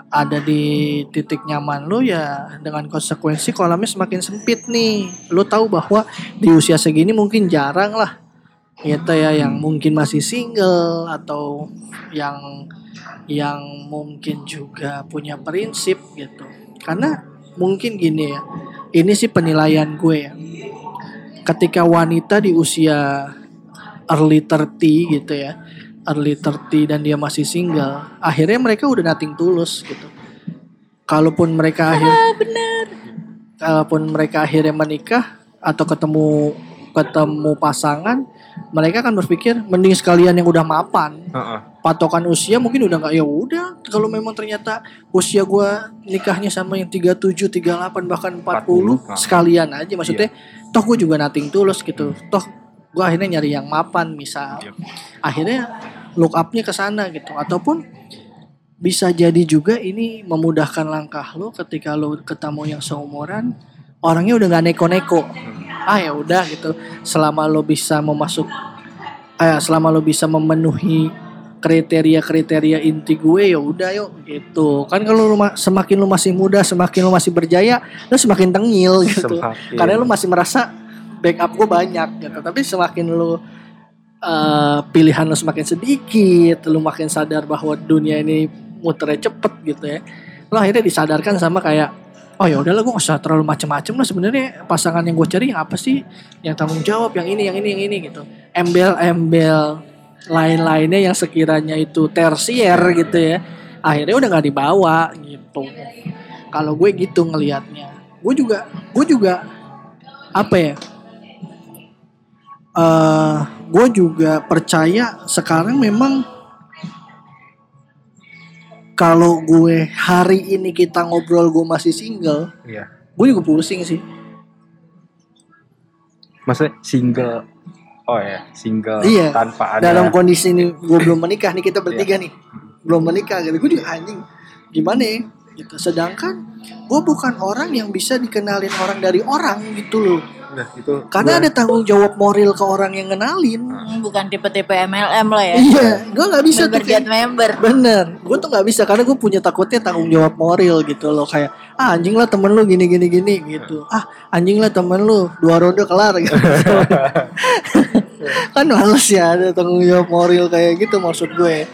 [SPEAKER 2] ada di titik nyaman lu ya dengan konsekuensi kolamnya semakin sempit nih. Lu tahu bahwa di usia segini mungkin jarang lah gitu ya yang mungkin masih single atau yang yang mungkin juga punya prinsip gitu. Karena mungkin gini ya. Ini sih penilaian gue ya. Ketika wanita di usia early 30 gitu ya early 30 dan dia masih single akhirnya mereka udah nating tulus gitu. Kalaupun mereka akhir kalaupun mereka akhirnya menikah atau ketemu ketemu pasangan mereka akan berpikir mending sekalian yang udah mapan.
[SPEAKER 3] Heeh.
[SPEAKER 2] patokan usia mungkin udah nggak ya udah kalau memang ternyata usia gua nikahnya sama yang 37 38 bahkan 40,
[SPEAKER 3] 40,
[SPEAKER 2] sekalian aja. Maksudnya toh gue juga nating tulus gitu. Toh gua akhirnya nyari yang mapan misal.
[SPEAKER 3] Yep.
[SPEAKER 2] akhirnya look upnya ke sana gitu. Ataupun bisa jadi juga ini memudahkan langkah lo ketika lo ketemu yang seumuran orangnya udah nggak neko-neko. Ah ya udah gitu. Selama lo bisa memasuk eh selama lo bisa memenuhi kriteria-kriteria inti gue ya udah yuk gitu. Kan kalau lu ma- semakin lo masih muda semakin lo masih berjaya lo semakin tengil gitu.
[SPEAKER 3] Semakin.
[SPEAKER 2] karena lo masih merasa backup gue banyak gitu. Tapi semakin lo eh, pilihan lo semakin sedikit lo makin sadar bahwa dunia ini muternya cepet gitu ya. Lo akhirnya disadarkan sama kayak oh ya udahlah gue gak usah terlalu macem-macem lah sebenarnya. Pasangan yang gue cari yang apa sih? Yang tanggung jawab yang ini yang ini yang ini gitu. Embel-embel lain-lainnya yang sekiranya itu tersier gitu ya akhirnya udah nggak dibawa gitu. Kalau gue gitu ngelihatnya. Gue juga gue juga apa ya eh gue juga percaya sekarang memang kalau gue hari ini kita ngobrol gue masih single
[SPEAKER 3] Iya.
[SPEAKER 2] gue juga pusing sih.
[SPEAKER 3] Maksudnya single? Oh ya, single
[SPEAKER 2] Iya,
[SPEAKER 3] tanpa ada
[SPEAKER 2] dalam kondisi ini gue belum menikah nih kita bertiga nih. Belum menikah gitu gue juga anjing gimana ya? Gitu. Sedangkan gue bukan orang yang bisa dikenalin orang dari orang gitu loh
[SPEAKER 3] Nah, itu
[SPEAKER 2] Karena
[SPEAKER 3] gua-
[SPEAKER 2] ada tanggung jawab moral ke orang yang ngenalin.
[SPEAKER 4] Hmm, bukan tipe-tipe MLM lah ya.
[SPEAKER 2] Iya, gue nggak bisa tuh
[SPEAKER 4] Member get
[SPEAKER 2] kayak
[SPEAKER 4] member.
[SPEAKER 2] Bener, gue tuh nggak bisa karena gue punya takutnya tanggung jawab moral gitu loh kayak ah anjing lah temen lu gini gini gini gitu ah anjing lah temen lu dua ronde kelar gitu kan males ya ada tanggung jawab moral kayak gitu maksud gue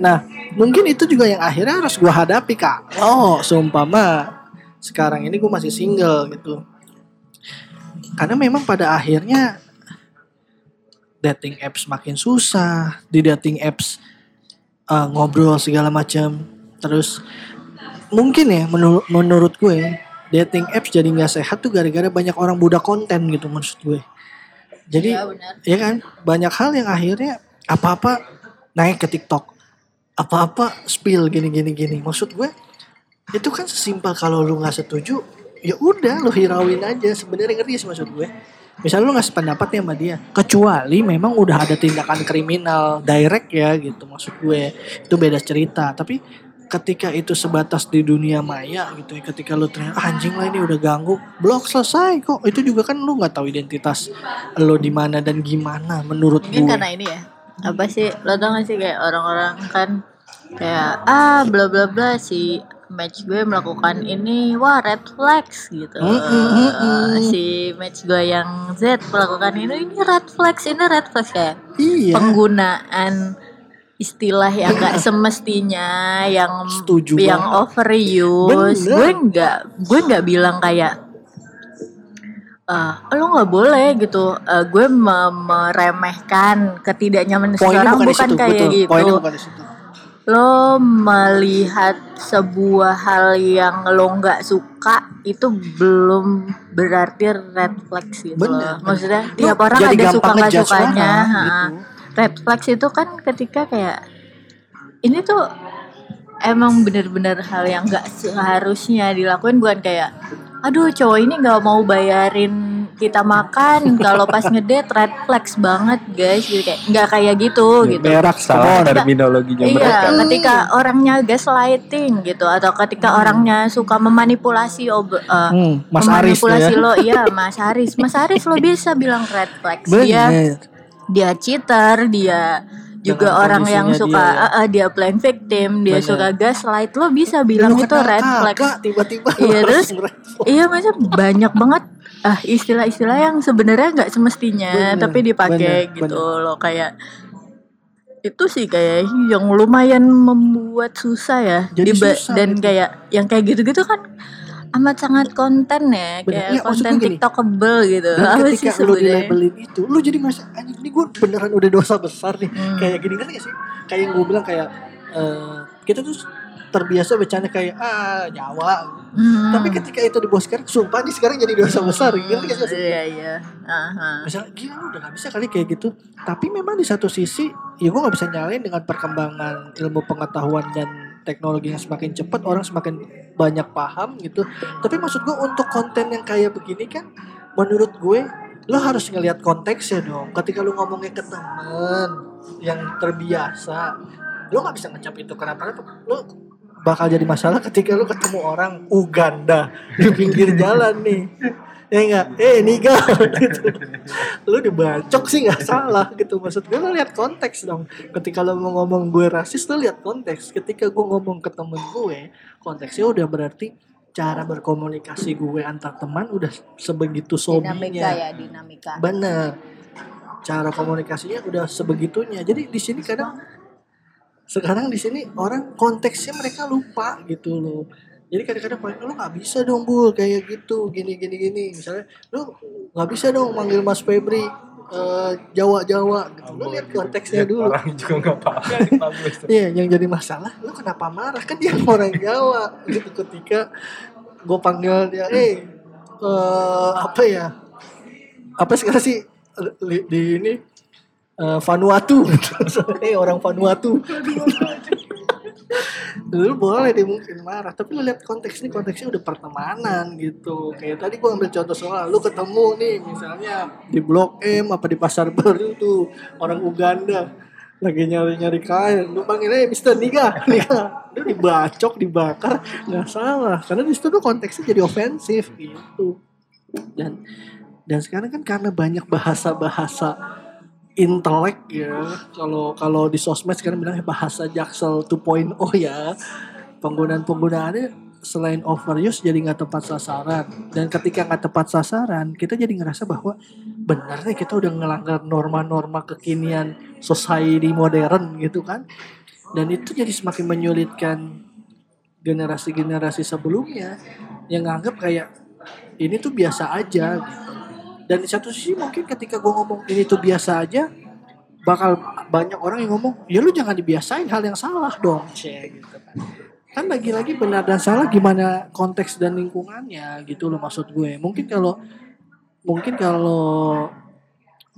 [SPEAKER 2] nah mungkin itu juga yang akhirnya harus gue hadapi kak oh seumpama sekarang ini gue masih single gitu karena memang pada akhirnya dating apps makin susah di dating apps uh, ngobrol segala macam. Terus mungkin ya menurut menurut gue dating apps jadi nggak sehat tuh gara-gara banyak orang budak konten gitu maksud gue. Jadi
[SPEAKER 4] benar.
[SPEAKER 2] ya kan? Banyak hal yang akhirnya apa-apa naik ke TikTok. Apa-apa spill gini gini gini maksud gue itu kan sesimpel kalau lu nggak setuju ya udah lu hirauin aja. Sebenarnya ngerti sih maksud gue. Misalnya lu nggak sependapat nih sama dia kecuali memang udah ada tindakan kriminal direct ya gitu maksud gue. Itu beda cerita. Tapi ketika itu sebatas di dunia maya gitu ya ketika lu ternyata "Ah, anjing lah ini udah ganggu. Blok selesai kok. Itu juga kan lu nggak tahu identitas lo di mana dan gimana menurut
[SPEAKER 4] Mungkin
[SPEAKER 2] gue
[SPEAKER 4] karena ini ya. Apa sih lo tau gak sih kayak orang-orang kan kayak ah bla bla bla si match gue melakukan ini wah red flags gitu.
[SPEAKER 2] Mm, mm, mm, mm.
[SPEAKER 4] Si match gue yang Z melakukan ini ini red flags ini red flags kayak
[SPEAKER 2] iya
[SPEAKER 4] penggunaan istilah yang gak semestinya yang
[SPEAKER 2] Setuju
[SPEAKER 4] yang
[SPEAKER 2] banget.
[SPEAKER 4] overuse
[SPEAKER 2] Bener.
[SPEAKER 4] gue nggak gue nggak bilang kayak eh lo nggak boleh gitu Eh, gue me- meremehkan ketidaknyamanan seseorang
[SPEAKER 2] bukan,
[SPEAKER 4] bukan kayak gitu lo melihat sebuah hal yang lo nggak suka itu belum berarti red flags gitu
[SPEAKER 2] Bener,
[SPEAKER 4] loh.
[SPEAKER 2] bener.
[SPEAKER 4] Maksudnya
[SPEAKER 2] Lu
[SPEAKER 4] tiap orang ada suka nggak sukanya.
[SPEAKER 2] orang, gitu.
[SPEAKER 4] Red flags itu kan ketika kayak ini tuh emang bener-bener hal yang nggak seharusnya dilakuin bukan kayak aduh cowok ini nggak mau bayarin kita makan kalau pas ngedate red flags banget guys gitu kayak nggak kayak gitu gitu
[SPEAKER 2] berak
[SPEAKER 3] salah
[SPEAKER 2] on.
[SPEAKER 3] terminologinya
[SPEAKER 4] Iya,
[SPEAKER 3] mereka.
[SPEAKER 4] ketika orangnya gaslighting gitu atau ketika orangnya suka memanipulasi ob eh,
[SPEAKER 2] Hmm, Mas Aris tuh
[SPEAKER 4] memanipulasi
[SPEAKER 2] ya.
[SPEAKER 4] lo, iya Mas Aris. Mas Aris lo bisa bilang red flags. Dia
[SPEAKER 2] Bener.
[SPEAKER 4] dia cheater, dia juga
[SPEAKER 2] Dengan
[SPEAKER 4] orang yang suka
[SPEAKER 2] dia, ya.
[SPEAKER 4] eh, dia playing victim, dia
[SPEAKER 2] Bener.
[SPEAKER 4] suka gaslight, lo bisa bilang
[SPEAKER 2] Lu
[SPEAKER 4] itu red flags.
[SPEAKER 2] tiba-tiba
[SPEAKER 4] Iya, terus
[SPEAKER 2] flag.
[SPEAKER 4] Iya, macam banyak banget ah istilah-istilah yang sebenarnya nggak semestinya
[SPEAKER 2] Bener,
[SPEAKER 4] tapi dipakai
[SPEAKER 2] bener,
[SPEAKER 4] gitu loh kayak itu sih kayak yang lumayan membuat susah ya
[SPEAKER 2] Jadi
[SPEAKER 4] Diba-
[SPEAKER 2] susah
[SPEAKER 4] dan
[SPEAKER 2] gitu.
[SPEAKER 4] kayak yang kayak gitu-gitu kan amat sangat konten ya
[SPEAKER 2] Bener.
[SPEAKER 4] kayak
[SPEAKER 2] Iya,
[SPEAKER 4] konten
[SPEAKER 2] gini.
[SPEAKER 4] tiktokable gitu
[SPEAKER 2] Dan
[SPEAKER 4] apa sih
[SPEAKER 2] ketika lu
[SPEAKER 4] sebenarnya
[SPEAKER 2] dilabelin itu, lu jadi merasa anjing ini gue beneran udah dosa besar nih.
[SPEAKER 4] Hmm.
[SPEAKER 2] Kayak gini kan gak sih? Kayak yang gue bilang kayak eh, kita tuh terbiasa bercanda kayak ah Jawa.
[SPEAKER 4] Hmm.
[SPEAKER 2] Tapi ketika itu di sekarang, sumpah nih sekarang jadi dosa besar. Gitu gak sih?
[SPEAKER 4] iya iya Aha.
[SPEAKER 2] Misalnya gila lu udah gak bisa kali kayak gitu Tapi memang di satu sisi Ya gue gak bisa nyalain dengan perkembangan ilmu pengetahuan dan teknologi yang semakin cepat Orang semakin banyak paham gitu. Tapi maksud gue untuk konten yang kayak begini kan Menurut gue Lo harus ngelihat konteksnya dong. Ketika lu ngomongnya ke temen Yang terbiasa Lo gak bisa ngecap itu Kenapa Lo bakal jadi masalah ketika lu ketemu orang Uganda di pinggir jalan nih ya enggak eh niga. Gitu lu dibacok sih nggak salah gitu. Maksud gue lu lihat konteks dong. Ketika lu mau ngomong gue rasis lu lihat konteks. Ketika gue ngomong ke temen gue konteksnya udah berarti cara berkomunikasi gue antar teman udah sebegitu
[SPEAKER 4] dinamika
[SPEAKER 2] sobinya
[SPEAKER 4] ya dinamika.
[SPEAKER 2] Bener. Cara komunikasinya udah sebegitunya. Jadi di sini kadang sekarang di sini orang konteksnya mereka lupa gitu loh jadi kadang-kadang paling lu nggak bisa dong bul kayak gitu gini gini gini misalnya lu nggak bisa dong manggil Mas Febri eh, Jawa Jawa gitu lu lihat konteksnya dulu
[SPEAKER 3] Orang juga nggak paham.
[SPEAKER 2] Iya, yang jadi masalah, lu kenapa marah? Kan dia orang Jawa gitu ketika gue panggil dia, eh, eh, apa ya? Apa sekarang sih li- di ini eh, Vanuatu, eh orang Vanuatu. Lu boleh dia mungkin marah, tapi lu lihat konteks ini konteksnya udah pertemanan gitu. Kayak tadi gua ambil contoh soal lu ketemu nih misalnya di Blok M apa di Pasar Baru tuh orang Uganda lagi nyari-nyari kain. Lu panggil eh Mister Niga Niga lu dibacok dibakar nggak salah. Karena di situ tuh konteksnya jadi ofensif gitu. Dan Dan sekarang kan karena banyak bahasa-bahasa intelek ya. Kalau kalau di sosmed sekarang bilangnya bahasa Jaksel 2.0 ya. Penggunaan-penggunaannya selain overuse jadi nggak tepat sasaran dan ketika nggak tepat sasaran kita jadi ngerasa bahwa benar nih kita udah ngelanggar norma-norma kekinian society modern gitu kan dan itu jadi semakin menyulitkan generasi-generasi sebelumnya yang nganggap kayak ini tuh biasa aja gitu dan di satu sisi mungkin ketika gue ngomong ini tuh biasa aja bakal banyak orang yang ngomong ya lu jangan dibiasain hal yang salah dong. Cie, gitu. Kan kan lagi-lagi benar dan salah gimana konteks dan lingkungannya gitu loh maksud gue. Mungkin kalau mungkin kalau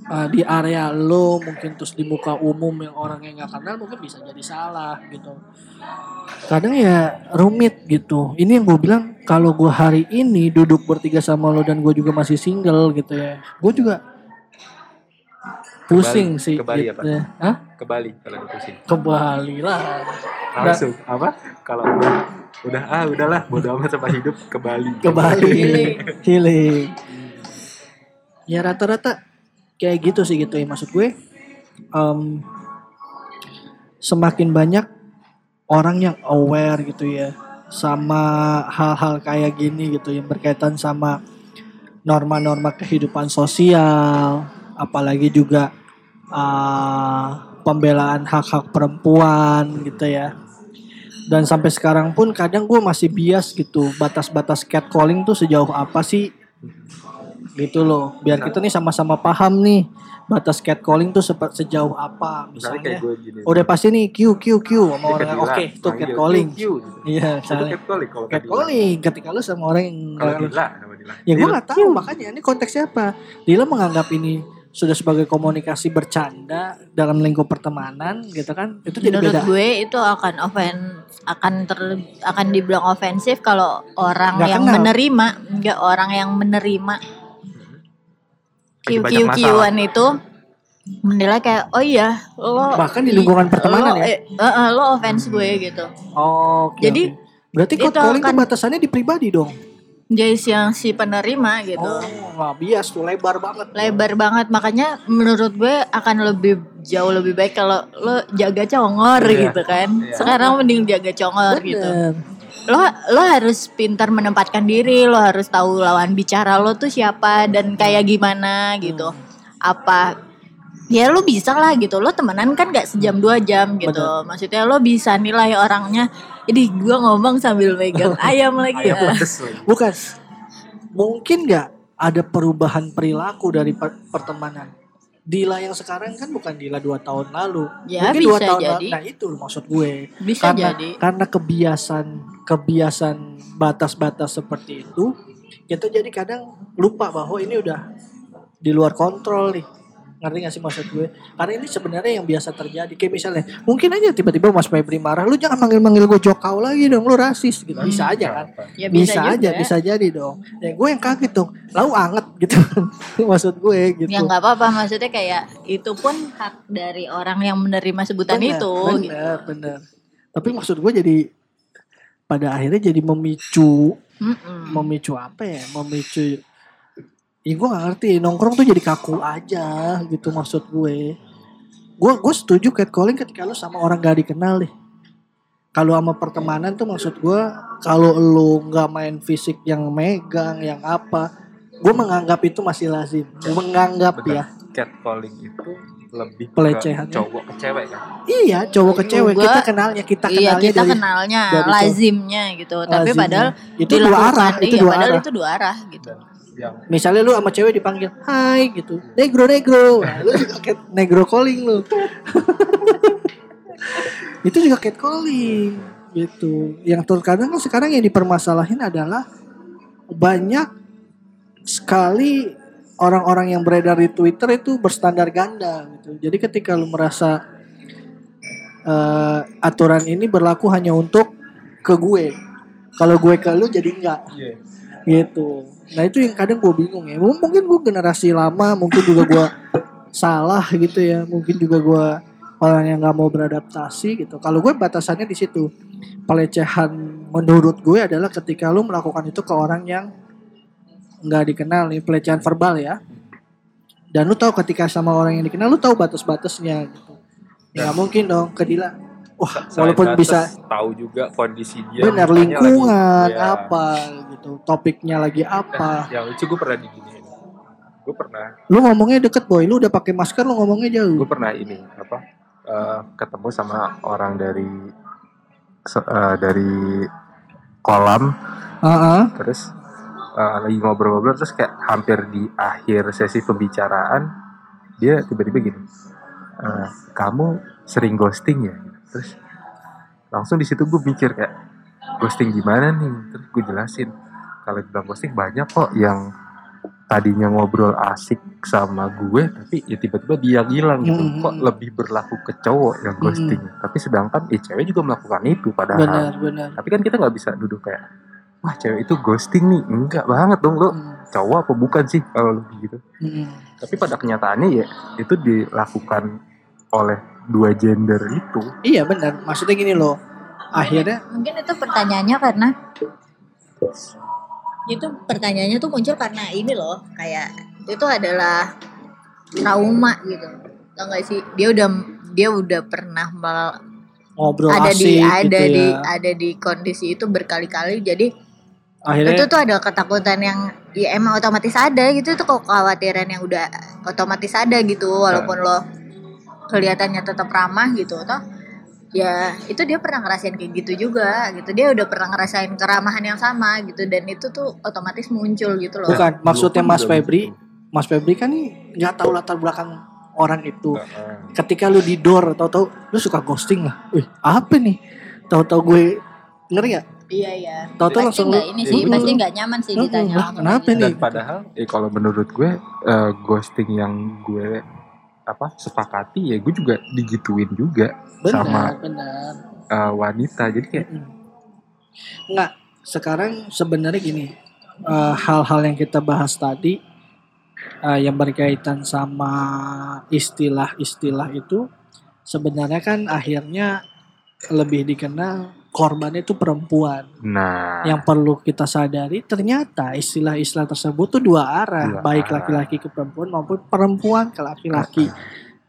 [SPEAKER 2] uh, di area lo mungkin terus di muka umum yang orang yang nggak kenal mungkin bisa jadi salah gitu kadang ya rumit gitu ini yang gue bilang kalau gue hari ini duduk bertiga sama lo dan gue juga masih single gitu ya gue juga pusing sih
[SPEAKER 3] ke Bali
[SPEAKER 2] gitu
[SPEAKER 3] apa?
[SPEAKER 2] ya. Hah?
[SPEAKER 3] Ke Bali kalau pusing.
[SPEAKER 2] ke Bali lah
[SPEAKER 3] Langsung apa? Kalau udah udah ah udahlah bodo amat sama hidup ke Bali.
[SPEAKER 2] ke Bali
[SPEAKER 4] healing
[SPEAKER 2] ya rata-rata kayak gitu sih gitu ya. Maksud gue em, semakin banyak orang yang aware gitu ya sama hal-hal kayak gini gitu yang berkaitan sama norma-norma kehidupan sosial apalagi juga ah, pembelaan hak-hak perempuan gitu ya. Dan sampai sekarang pun kadang gue masih bias gitu batas-batas catcalling tuh sejauh apa sih gitu loh. Biar kita nih sama-sama paham nih batas catcalling tuh sejauh apa
[SPEAKER 3] Misalnya kayak gue gini.
[SPEAKER 2] udah pasti nih Q Q Q sama
[SPEAKER 3] Dia
[SPEAKER 2] orang
[SPEAKER 3] bilang,
[SPEAKER 2] oke itu
[SPEAKER 3] manggil,
[SPEAKER 2] catcalling. Iya misalnya.
[SPEAKER 3] catcalling
[SPEAKER 2] catcalling ketika lu sama orang yang
[SPEAKER 3] Kalau Dila
[SPEAKER 2] ya gue nggak tahu makanya ini konteksnya apa? Dila menganggap ini sudah sebagai komunikasi bercanda dalam lingkup pertemanan gitu kan? Itu jadi
[SPEAKER 4] Menurut
[SPEAKER 2] beda.
[SPEAKER 4] gue itu akan offen akan ter akan dibilang ofensif kalau orang
[SPEAKER 2] Nggak
[SPEAKER 4] yang
[SPEAKER 2] kenal.
[SPEAKER 4] menerima. Enggak orang yang menerima QQ-an itu menilai kayak oh iya lo
[SPEAKER 2] Bahkan di lingkungan pertemanan
[SPEAKER 4] lo,
[SPEAKER 2] ya?
[SPEAKER 4] eh, eh, eh, lo offense gue gitu
[SPEAKER 2] oh oke,
[SPEAKER 4] Jadi,
[SPEAKER 2] oke. berarti
[SPEAKER 4] itu
[SPEAKER 2] catcalling tuh
[SPEAKER 4] akan-
[SPEAKER 2] batasannya di pribadi dong
[SPEAKER 4] guys yang si penerima gitu
[SPEAKER 2] oh nggak bias tuh lebar banget
[SPEAKER 4] lebar banget makanya menurut gue akan lebih jauh lebih baik kalau lo jaga congor
[SPEAKER 3] Iya.
[SPEAKER 4] gitu kan
[SPEAKER 3] Iya.
[SPEAKER 4] sekarang mending jaga congor gitu
[SPEAKER 2] Bener.
[SPEAKER 4] Lo lo harus pintar menempatkan diri lo harus tahu lawan bicara lo tuh siapa dan kayak gimana gitu. Apa? Ya lo bisa lah gitu lo temenan kan gak sejam dua jam gitu.
[SPEAKER 2] Betul.
[SPEAKER 4] maksudnya lo bisa nilai orangnya. Jadi gua ngomong sambil megang ayam lagi.
[SPEAKER 3] Ayam
[SPEAKER 4] ya
[SPEAKER 2] bukan. Mungkin nggak ada perubahan perilaku dari per- pertemanan. Dila yang sekarang kan bukan Dila dua tahun lalu.
[SPEAKER 4] Ya,
[SPEAKER 2] mungkin dua
[SPEAKER 4] bisa
[SPEAKER 2] tahun
[SPEAKER 4] jadi.
[SPEAKER 2] lalu. Nah itu maksud gue.
[SPEAKER 4] Bisa
[SPEAKER 2] karena
[SPEAKER 4] jadi.
[SPEAKER 2] karena kebiasaan kebiasaan batas-batas seperti itu kita jadi kadang lupa bahwa ini udah di luar kontrol nih. Ngerti gak sih maksud gue? Karena ini sebenarnya yang biasa terjadi. Kayak misalnya mungkin aja tiba-tiba Mas Febri marah lu jangan manggil-manggil gue jokau lagi dong lu rasis. Gitu. Bisa aja kan?
[SPEAKER 4] Ya
[SPEAKER 2] bisa,
[SPEAKER 4] bisa,
[SPEAKER 2] aja
[SPEAKER 4] juga.
[SPEAKER 2] bisa jadi dong. Ya gue yang kaget dong. Lalu anget. Gitu. Maksud gue gitu.
[SPEAKER 4] Ya nggak apa-apa. Maksudnya kayak itu pun hak dari orang yang menerima sebutan
[SPEAKER 2] Bener,
[SPEAKER 4] itu gitu.
[SPEAKER 2] bener bener tapi maksud gue jadi pada akhirnya jadi memicu
[SPEAKER 4] Mm-mm.
[SPEAKER 2] memicu apa ya? Memicu ya gue gak ngerti. Nongkrong tuh jadi kaku aja gitu maksud gue. Gue gue setuju catcalling ketika lu sama orang gak dikenal deh. Kalau sama pertemanan tuh maksud gue kalau lu nggak main fisik yang megang yang apa gue menganggap itu masih lazim. Menganggap
[SPEAKER 3] Bentar.
[SPEAKER 2] ya
[SPEAKER 3] Catcalling itu lebih
[SPEAKER 2] Pelecehan,
[SPEAKER 3] ke cowok ke cewek kan.
[SPEAKER 2] iya cowok ke cewek.
[SPEAKER 4] Gua-
[SPEAKER 2] kita kenalnya kita
[SPEAKER 4] iya
[SPEAKER 2] kenalnya
[SPEAKER 4] kita
[SPEAKER 2] dari
[SPEAKER 4] kenalnya
[SPEAKER 2] dari
[SPEAKER 4] lazimnya gitu. Tapi
[SPEAKER 2] lazimnya.
[SPEAKER 4] padahal
[SPEAKER 2] itu dua arah itu
[SPEAKER 4] iya,
[SPEAKER 2] dua
[SPEAKER 4] padahal
[SPEAKER 2] arah.
[SPEAKER 4] itu dua arah gitu.
[SPEAKER 3] Yang
[SPEAKER 2] Misalnya lu sama cewek dipanggil Hai gitu. Negro negro. Nah, Lu juga cat negro calling lu. Itu juga cat calling Gitu. Yang terkadang kan sekarang yang dipermasalahin adalah Banyak Sekali Orang-orang yang beredar di Twitter itu berstandar ganda gitu. Jadi ketika lu merasa eh, Aturan ini berlaku hanya untuk Ke gue Kalau gue ke lu jadi enggak.
[SPEAKER 3] Iya.
[SPEAKER 2] gitu. Nah itu yang kadang gue bingung ya. Mungkin gue generasi lama mungkin juga gue salah gitu ya. Mungkin juga gue orang yang nggak mau beradaptasi gitu. Kalau gue batasannya di situ. Pelecehan menurut gue adalah ketika lu melakukan itu ke orang yang nggak dikenal nih pelecehan verbal ya. Dan lu tahu ketika sama orang yang dikenal lu tahu batas-batasnya gitu. Ya nggak mungkin dong ke Dila wah walaupun bisa
[SPEAKER 3] tahu juga kondisi dia
[SPEAKER 2] benar lingkungan
[SPEAKER 3] lagi- ya.
[SPEAKER 2] apa gitu topiknya lagi apa.
[SPEAKER 3] Yang lucu gue pernah diginiin. Gue pernah.
[SPEAKER 2] Lu ngomongnya deket boy. Lu udah pakai masker lu ngomongnya
[SPEAKER 3] gue
[SPEAKER 2] jauh
[SPEAKER 3] pernah ini apa eh, ketemu sama orang dari eh, dari kolam.
[SPEAKER 2] Heeh.
[SPEAKER 3] terus eh, lagi ngobrol-ngobrol terus kayak hampir di akhir sesi pembicaraan dia tiba-tiba gini "Eh, kamu sering ghosting ya? Terus langsung di situ gue mikir kayak ghosting gimana nih? Terus gue jelasin kalau bilang ghosting banyak kok yang tadinya ngobrol asik sama gue tapi ya tiba-tiba dia hilang gitu.
[SPEAKER 2] Hmm.
[SPEAKER 3] kok lebih berlaku ke cowok yang ghosting tapi sedangkan eh, cewek juga melakukan itu padahal.
[SPEAKER 2] Benar benar.
[SPEAKER 3] Tapi kan kita nggak bisa duduk kayak wah cewek itu ghosting nih. Enggak banget dong lo
[SPEAKER 2] Hmm.
[SPEAKER 3] cowok apa bukan sih kalau lebih gitu.
[SPEAKER 2] Hmm.
[SPEAKER 3] tapi pada kenyataannya ya itu dilakukan oleh dua gender itu.
[SPEAKER 2] Iya benar. Maksudnya gini loh. Akhirnya
[SPEAKER 4] Mungkin itu pertanyaannya karena itu pertanyaannya tuh muncul karena ini loh kayak itu adalah trauma gitu. Tau gak sih? Dia udah dia udah pernah mel-
[SPEAKER 2] ngobrol
[SPEAKER 4] ada
[SPEAKER 2] asik
[SPEAKER 4] di ada
[SPEAKER 2] gitu
[SPEAKER 4] di
[SPEAKER 2] ya.
[SPEAKER 4] ada di kondisi itu berkali-kali. Jadi
[SPEAKER 2] akhirnya
[SPEAKER 4] itu tuh ada ketakutan yang ya emang otomatis ada gitu itu kok kekhawatiran yang udah otomatis ada gitu walaupun lo kelihatannya tetap ramah gitu toh ya itu dia pernah ngerasain kayak gitu juga gitu. Dia udah pernah ngerasain keramahan yang sama gitu dan itu tuh otomatis muncul gitu loh.
[SPEAKER 2] Bukan maksudnya Mas Febri
[SPEAKER 3] begitu.
[SPEAKER 2] Mas Febri kan nih nggak tahu latar belakang orang itu.
[SPEAKER 3] Heeh.
[SPEAKER 2] ketika lu di door tahu-tahu lu suka ghosting lah. Wih apa nih? Tahu-tahu gue ngeri gak
[SPEAKER 4] iya iya.
[SPEAKER 2] Tahu-tahu
[SPEAKER 4] pasti
[SPEAKER 2] langsung
[SPEAKER 4] nggak
[SPEAKER 2] lu
[SPEAKER 4] ini sih pasti nggak nyaman sih
[SPEAKER 2] Mm-mm.
[SPEAKER 4] ditanya
[SPEAKER 2] Lah, kenapa nih?
[SPEAKER 3] dan padahal eh kalau menurut gue eh, ghosting yang gue apa sepakati ya gue juga digituin juga
[SPEAKER 2] benar
[SPEAKER 3] sama
[SPEAKER 2] benar.
[SPEAKER 3] eh, wanita. Jadi kayak
[SPEAKER 2] nggak sekarang sebenarnya gini eh, hal-hal yang kita bahas tadi eh, yang berkaitan sama istilah-istilah itu sebenarnya kan akhirnya lebih dikenal korbannya itu perempuan.
[SPEAKER 3] Nah.
[SPEAKER 2] Yang perlu kita sadari ternyata istilah-istilah tersebut tuh dua arah.
[SPEAKER 3] Dua
[SPEAKER 2] baik laki-laki ke perempuan maupun perempuan ke laki-laki.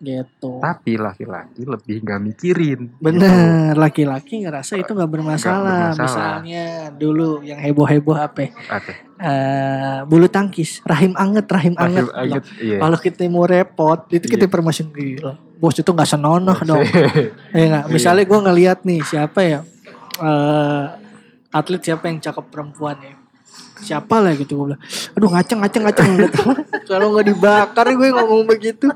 [SPEAKER 2] Gitu.
[SPEAKER 3] Tapi laki-laki lebih nggak mikirin. Gitu.
[SPEAKER 2] bener laki-laki ngerasa itu nggak bermasalah.
[SPEAKER 3] bermasalah.
[SPEAKER 2] misalnya dulu yang heboh-heboh apa
[SPEAKER 3] Oke.
[SPEAKER 2] Eh, bulu tangkis. Rahim anget rahim anget.
[SPEAKER 3] akhir- iya.
[SPEAKER 2] kalau kita mau repot itu kita
[SPEAKER 3] Iya.
[SPEAKER 2] permasalahan gila. Bos itu nggak senonoh dong. ya nggak? Misalnya gue ngelihat nih siapa ya eh atlet siapa yang cakep perempuan ya? Siapa lah gitu gue bilang. Aduh ngaceng ngaceng ngaceng. Kalau nggak dibakar gue ngomong begitu.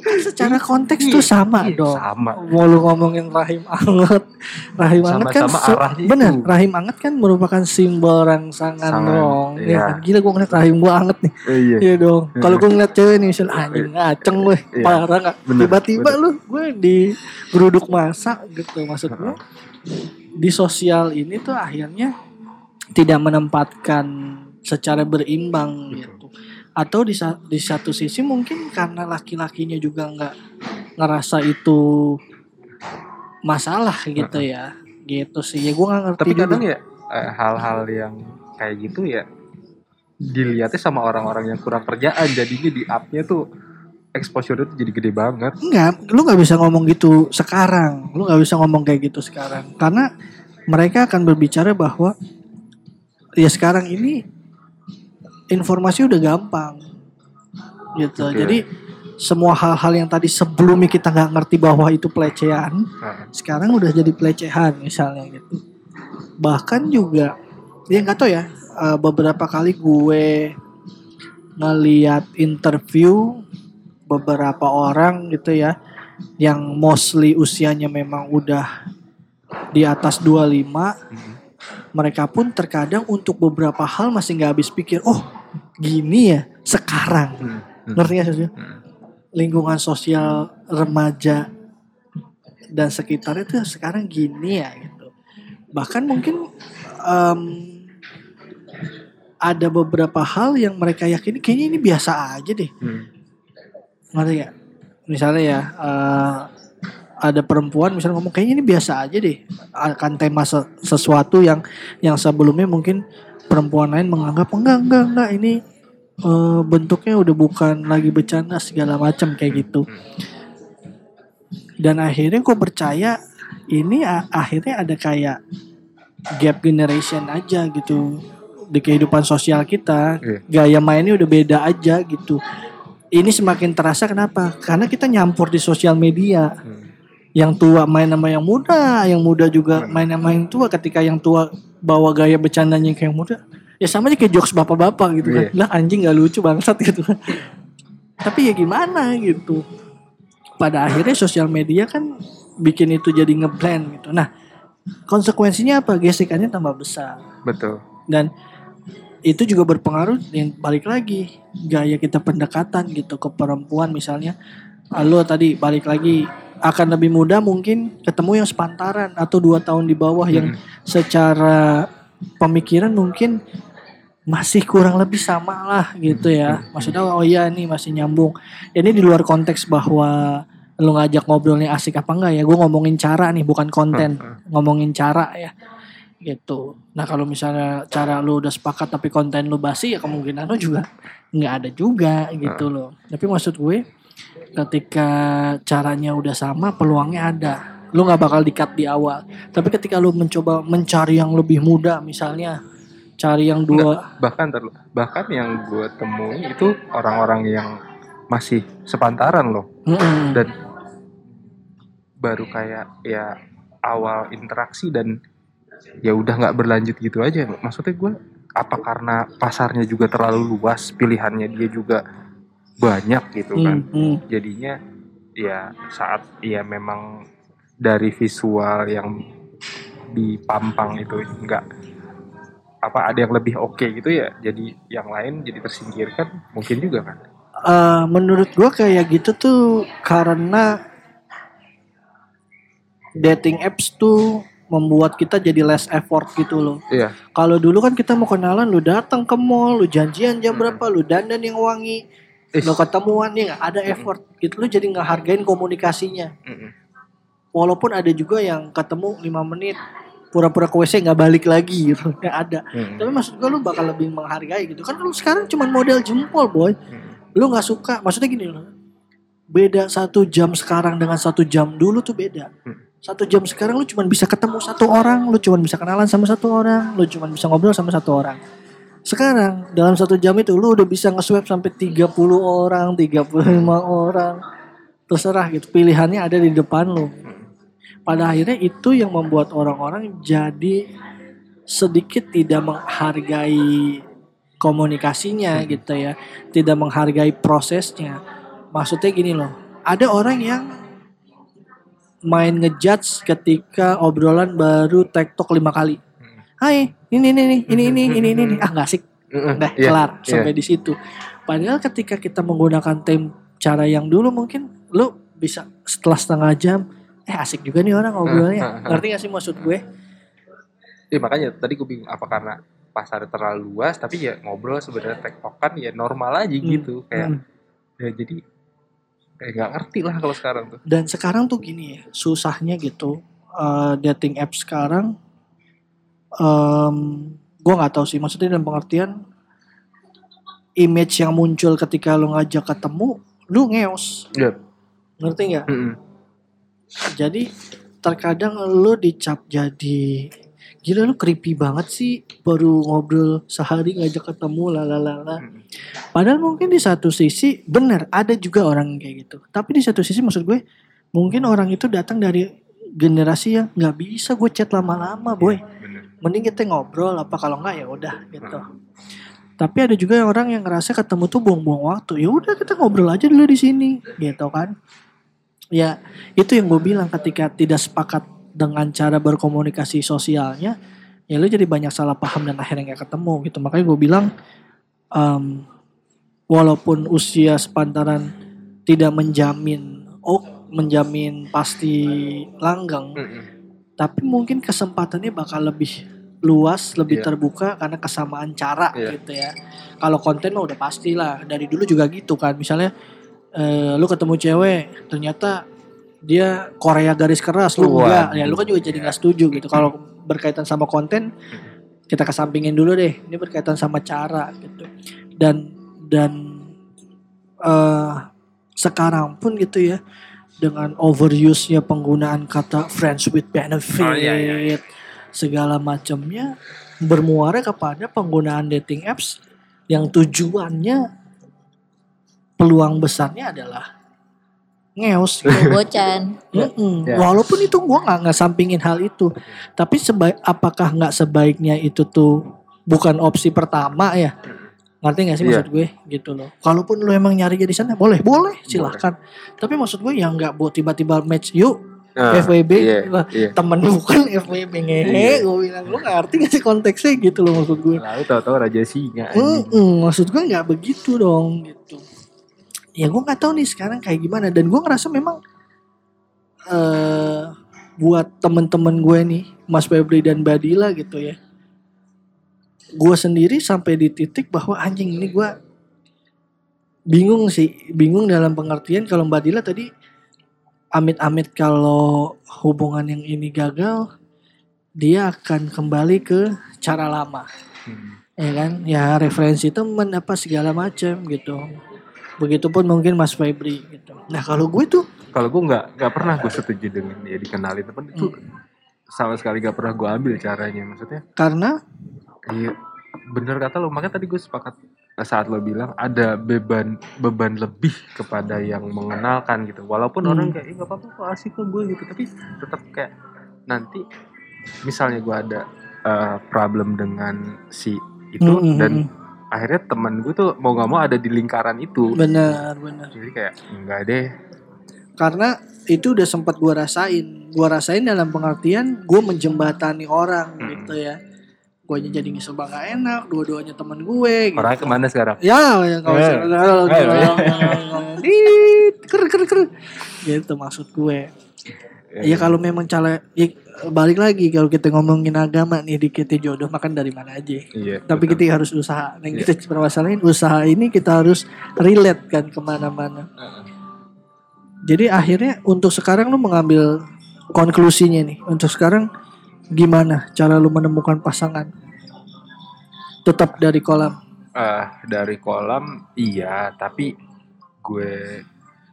[SPEAKER 2] Kan secara konteks tuh sama
[SPEAKER 3] Iya,
[SPEAKER 2] dong.
[SPEAKER 3] sama.
[SPEAKER 2] Mau lu ngomongin rahim anget. Rahim anget kan
[SPEAKER 3] itu.
[SPEAKER 2] rahim anget kan merupakan simbol rangsangan
[SPEAKER 3] Sangan,
[SPEAKER 2] dong.
[SPEAKER 3] Iya.
[SPEAKER 2] ya kan? Gila gue ngeliat rahim gue anget nih.
[SPEAKER 3] Eh, iya.
[SPEAKER 2] Iya dong. Kalau gue ngeliat cewek nih misalnya anjing ngaceng gue
[SPEAKER 3] Iya.
[SPEAKER 2] parah nggak? Tiba-tiba lu gue di geruduk masa gitu maksud gue. Di sosial ini tuh akhirnya tidak menempatkan secara berimbang gitu. Atau di, di satu sisi mungkin karena laki-lakinya juga nggak ngerasa itu masalah gitu ya. Gitu sih. Ya gue nggak ngerti
[SPEAKER 3] tapi
[SPEAKER 2] juga.
[SPEAKER 3] kadang ya eh, hal-hal yang kayak gitu ya dilihatnya sama orang-orang yang kurang kerjaan jadinya di up-nya tuh exposure itu jadi gede banget
[SPEAKER 2] Enggak, lu nggak bisa ngomong gitu sekarang. Lu nggak bisa ngomong kayak gitu sekarang. Karena mereka akan berbicara bahwa ya sekarang ini informasi udah gampang. Gitu.
[SPEAKER 3] Oke.
[SPEAKER 2] Jadi semua hal-hal yang tadi sebelumnya kita nggak ngerti bahwa itu pelecehan,
[SPEAKER 3] Nah,
[SPEAKER 2] sekarang udah jadi pelecehan misalnya gitu. Bahkan juga ya nggak tahu ya eh, beberapa kali gue ngeliat interview beberapa orang gitu ya yang mostly usianya memang udah di atas 25
[SPEAKER 3] Mhm.
[SPEAKER 2] mereka pun terkadang untuk beberapa hal masih nggak habis pikir oh gini ya sekarang
[SPEAKER 3] hmm, hmm,
[SPEAKER 2] ngerti nggak sih
[SPEAKER 3] hmm.
[SPEAKER 2] lingkungan sosial remaja dan sekitarnya tuh sekarang gini ya gitu. Bahkan mungkin em, ada beberapa hal yang mereka yakini kayaknya ini biasa aja deh.
[SPEAKER 3] Hmm.
[SPEAKER 2] Ngerti gak? Misalnya ya eh, ada perempuan misalnya ngomong kayaknya ini biasa aja deh akan tema se- sesuatu yang yang sebelumnya mungkin perempuan lain menganggap enggak enggak enggak ini eh, bentuknya udah bukan lagi bercanda segala macam kayak gitu. Dan akhirnya gue percaya ini akhirnya ada kayak gap generation aja gitu di kehidupan sosial kita.
[SPEAKER 3] Iya.
[SPEAKER 2] Gaya mainnya udah beda aja gitu. Ini semakin terasa kenapa? Karena kita nyampur di sosial media. Yang tua main sama yang muda, yang muda juga main sama yang tua. Ketika yang tua bawa gaya bercandanya kayak yang muda, ya sama aja kayak jokes bapak-bapak gitu kan.
[SPEAKER 3] Iya.
[SPEAKER 2] Lah anjing gak lucu bangsat gitu kan. Tapi ya gimana gitu. Pada akhirnya sosial media kan bikin itu jadi ngeblend gitu. Nah, konsekuensinya apa? Gesekannya tambah besar
[SPEAKER 3] Betul.
[SPEAKER 2] dan itu juga berpengaruh yang balik lagi gaya kita pendekatan gitu ke perempuan misalnya. Ah, lo tadi balik lagi akan lebih mudah mungkin ketemu yang sepantaran atau dua tahun di bawah yang secara pemikiran mungkin masih kurang lebih sama lah gitu ya. Maksudnya oh iya nih masih nyambung. Ini di luar konteks bahwa lu ngajak ngobrolnya asik apa enggak ya? Gue ngomongin cara nih bukan konten. Ngomongin cara ya gitu. Nah kalau misalnya cara lu udah sepakat tapi konten lu basi ya kemungkinan lu juga nggak ada juga gitu loh. Tapi maksud gue ketika caranya udah sama peluangnya ada. Lu nggak bakal dikat di awal. Tapi ketika lu mencoba mencari yang lebih muda misalnya cari yang dua
[SPEAKER 3] Bahkan ntar lu, bahkan yang gue temui itu orang-orang yang masih sepantaran loh
[SPEAKER 2] Mm-mm.
[SPEAKER 3] dan baru kayak ya awal interaksi dan ya udah nggak berlanjut gitu aja. Maksudnya gue apa karena pasarnya juga terlalu luas pilihannya dia juga banyak gitu kan.
[SPEAKER 2] Mm, mm.
[SPEAKER 3] jadinya ya saat ya memang dari visual yang dipampang itu enggak apa ada yang lebih oke gitu ya jadi yang lain jadi tersingkirkan mungkin juga kan?
[SPEAKER 2] Eh, menurut gua kayak gitu tuh karena dating apps tuh membuat kita jadi less effort gitu loh.
[SPEAKER 3] iya
[SPEAKER 2] Kalau dulu kan kita mau kenalan, lu datang ke mall, lu janjian jam
[SPEAKER 3] Mm-mm.
[SPEAKER 2] berapa, lu dandan yang wangi,
[SPEAKER 3] Is.
[SPEAKER 2] lu ketemuan ya nggak ada effort. Gitu lu jadi nggak hargain komunikasinya.
[SPEAKER 3] Mm-mm.
[SPEAKER 2] Walaupun ada juga yang ketemu 5 menit pura-pura ke WC nggak balik lagi gitu. Ya ada.
[SPEAKER 3] Mm-mm.
[SPEAKER 2] Tapi maksud gua lu bakal lebih menghargai gitu. Kan lu sekarang cuman model jempol, boy.
[SPEAKER 3] Mm-mm.
[SPEAKER 2] Lu nggak suka, maksudnya gini loh. Beda satu jam sekarang dengan satu jam dulu tuh beda.
[SPEAKER 3] Hmm.
[SPEAKER 2] Satu jam sekarang lu cuma bisa ketemu satu orang, lu cuma bisa kenalan sama satu orang, lu cuma bisa ngobrol sama satu orang. Sekarang dalam satu jam itu lu udah bisa nge-swap sampai 30 orang, 35 orang. Terserah gitu, pilihannya ada di depan lu. Pada akhirnya itu yang membuat orang-orang jadi sedikit tidak menghargai komunikasinya gitu ya, tidak menghargai prosesnya. Maksudnya gini loh, ada orang yang main ngejudge ketika obrolan baru tektok lima kali. Hai, ini ini ini ini ini ini ini, ini. ah nggak asik, udah
[SPEAKER 3] Iya,
[SPEAKER 2] kelar
[SPEAKER 3] iya.
[SPEAKER 2] sampai di situ. Padahal ketika kita menggunakan tem cara yang dulu mungkin lu bisa setelah setengah jam, eh asik juga nih orang ngobrolnya. Ngerti gak sih maksud gue?
[SPEAKER 3] Iya makanya tadi gue bingung apa karena pasar terlalu luas tapi ya ngobrol sebenarnya tektokan ya normal aja
[SPEAKER 2] Hmm,
[SPEAKER 3] gitu kayak
[SPEAKER 2] Hmm.
[SPEAKER 3] ya jadi kayak nggak ngerti lah kalau sekarang tuh
[SPEAKER 2] Dan sekarang tuh gini ya, susahnya gitu eh, dating app sekarang. em gue nggak tahu sih, maksudnya dalam pengertian image yang muncul ketika lu ngajak ketemu, lu ngeos,
[SPEAKER 3] Iya.
[SPEAKER 2] ngerti nggak?
[SPEAKER 3] Mm-mm.
[SPEAKER 2] Jadi terkadang lu dicap jadi gila lu creepy banget sih baru ngobrol sehari ngajak ketemu lalalala. Padahal mungkin di satu sisi benar ada juga orang kayak gitu. Tapi di satu sisi maksud gue mungkin orang itu datang dari generasi yang nggak bisa gue chat lama-lama boy.
[SPEAKER 3] bener
[SPEAKER 2] Mending kita ngobrol apa kalau nggak ya udah gitu. Tapi ada juga orang yang ngerasa ketemu tuh buang-buang waktu. Ya udah kita ngobrol aja dulu di sini gitu kan. Ya itu yang gue bilang ketika tidak sepakat dengan cara berkomunikasi sosialnya ya lu jadi banyak salah paham dan akhirnya nggak ketemu gitu makanya gue bilang em, walaupun usia sepantaran tidak menjamin oh menjamin pasti langgeng
[SPEAKER 3] Mm-mm.
[SPEAKER 2] tapi mungkin kesempatannya bakal lebih luas lebih
[SPEAKER 3] Iya.
[SPEAKER 2] terbuka karena kesamaan cara
[SPEAKER 3] Iya.
[SPEAKER 2] gitu ya kalau konten mah udah pastilah dari dulu juga gitu kan misalnya eh, lu ketemu cewek ternyata dia Korea garis keras lu enggak ya lu kan juga jadi nggak setuju gitu kalau berkaitan sama konten kita kesampingin dulu deh. Ini berkaitan sama cara gitu. Dan dan eh sekarang pun gitu ya dengan overuse-nya penggunaan kata friends with benefit
[SPEAKER 3] Oh, iya, iya, iya.
[SPEAKER 2] segala macamnya bermuara kepada penggunaan dating apps yang tujuannya peluang besarnya adalah ngeos gitu.
[SPEAKER 4] bocan
[SPEAKER 2] Mm-mm.
[SPEAKER 3] Ya.
[SPEAKER 2] Walaupun itu gua nggak nggak sampingin hal itu, tapi sebaik apakah nggak sebaiknya itu tuh bukan opsi pertama ya? Ngerti gak sih
[SPEAKER 3] Iya.
[SPEAKER 2] maksud gue gitu loh. Kalaupun lu emang nyari di sana boleh, boleh silahkan. Tapi maksud gue yang nggak buat tiba-tiba match yuk
[SPEAKER 3] Nah,
[SPEAKER 2] FWB
[SPEAKER 3] iya,
[SPEAKER 2] lah.
[SPEAKER 3] iya.
[SPEAKER 2] temen bukan FWB ngehe
[SPEAKER 3] Iya.
[SPEAKER 2] gue bilang lu ngerti gak sih konteksnya gitu loh maksud gue.
[SPEAKER 3] Lalu tahu-tahu raja singa. anjing.
[SPEAKER 2] Mm-mm, maksud gue nggak begitu dong gitu. Ya gue nggak tahu nih sekarang kayak gimana dan gue ngerasa memang eh buat temen-temen gue nih Mas Febri dan Badila gitu ya. Gue sendiri sampai di titik bahwa anjing ini gue bingung sih, bingung dalam pengertian kalau Mbak Dila tadi amit-amit kalau hubungan yang ini gagal dia akan kembali ke cara lama
[SPEAKER 3] Hmm.
[SPEAKER 2] ya kan ya referensi temen apa segala macam gitu begitupun mungkin Mas Febri gitu nah kalau gue tuh
[SPEAKER 3] Kalau gue nggak nggak pernah gue setuju dengan dia dikenalin temen itu sama sekali gak pernah gue ambil caranya maksudnya.
[SPEAKER 2] karena
[SPEAKER 3] Iya bener kata lo makanya tadi gue sepakat saat lo bilang ada beban beban lebih kepada yang mengenalkan gitu walaupun
[SPEAKER 2] Hmm.
[SPEAKER 3] orang kayak "Ih, nggak apa-apa kok asik kok gue gitu tapi tetap kayak nanti misalnya gue ada eh, problem dengan si itu
[SPEAKER 2] Mm, mm,
[SPEAKER 3] dan
[SPEAKER 2] mm.
[SPEAKER 3] Akhirnya teman gue tuh mau nggak mau ada di lingkaran itu.
[SPEAKER 2] Benar benar.
[SPEAKER 3] Jadi kayak enggak deh.
[SPEAKER 2] Karena itu udah sempat gue rasain. Gue rasain dalam pengertian gue menjembatani orang
[SPEAKER 3] Hmm.
[SPEAKER 2] gitu ya. Gue jadi serba gak enak dua-duanya temen gue gitu.
[SPEAKER 3] orangnya ke mana sekarang?
[SPEAKER 2] Ya, ya kalau
[SPEAKER 3] Eh.
[SPEAKER 2] misalnya dit ker ker ker. Gitu maksud gue. Ya kalau memang cara ya, balik lagi kalau kita ngomongin agama nih dikit jodoh makan dari mana aja.
[SPEAKER 3] iya
[SPEAKER 2] Tapi
[SPEAKER 3] betul.
[SPEAKER 2] kita harus usaha. Nah kita permasalahin usaha ini kita harus relate kan ke mana-mana. Jadi akhirnya untuk sekarang lu mengambil konklusinya nih. Untuk sekarang gimana cara lu menemukan pasangan? Tetap dari kolam.
[SPEAKER 3] Eh, dari kolam iya tapi gue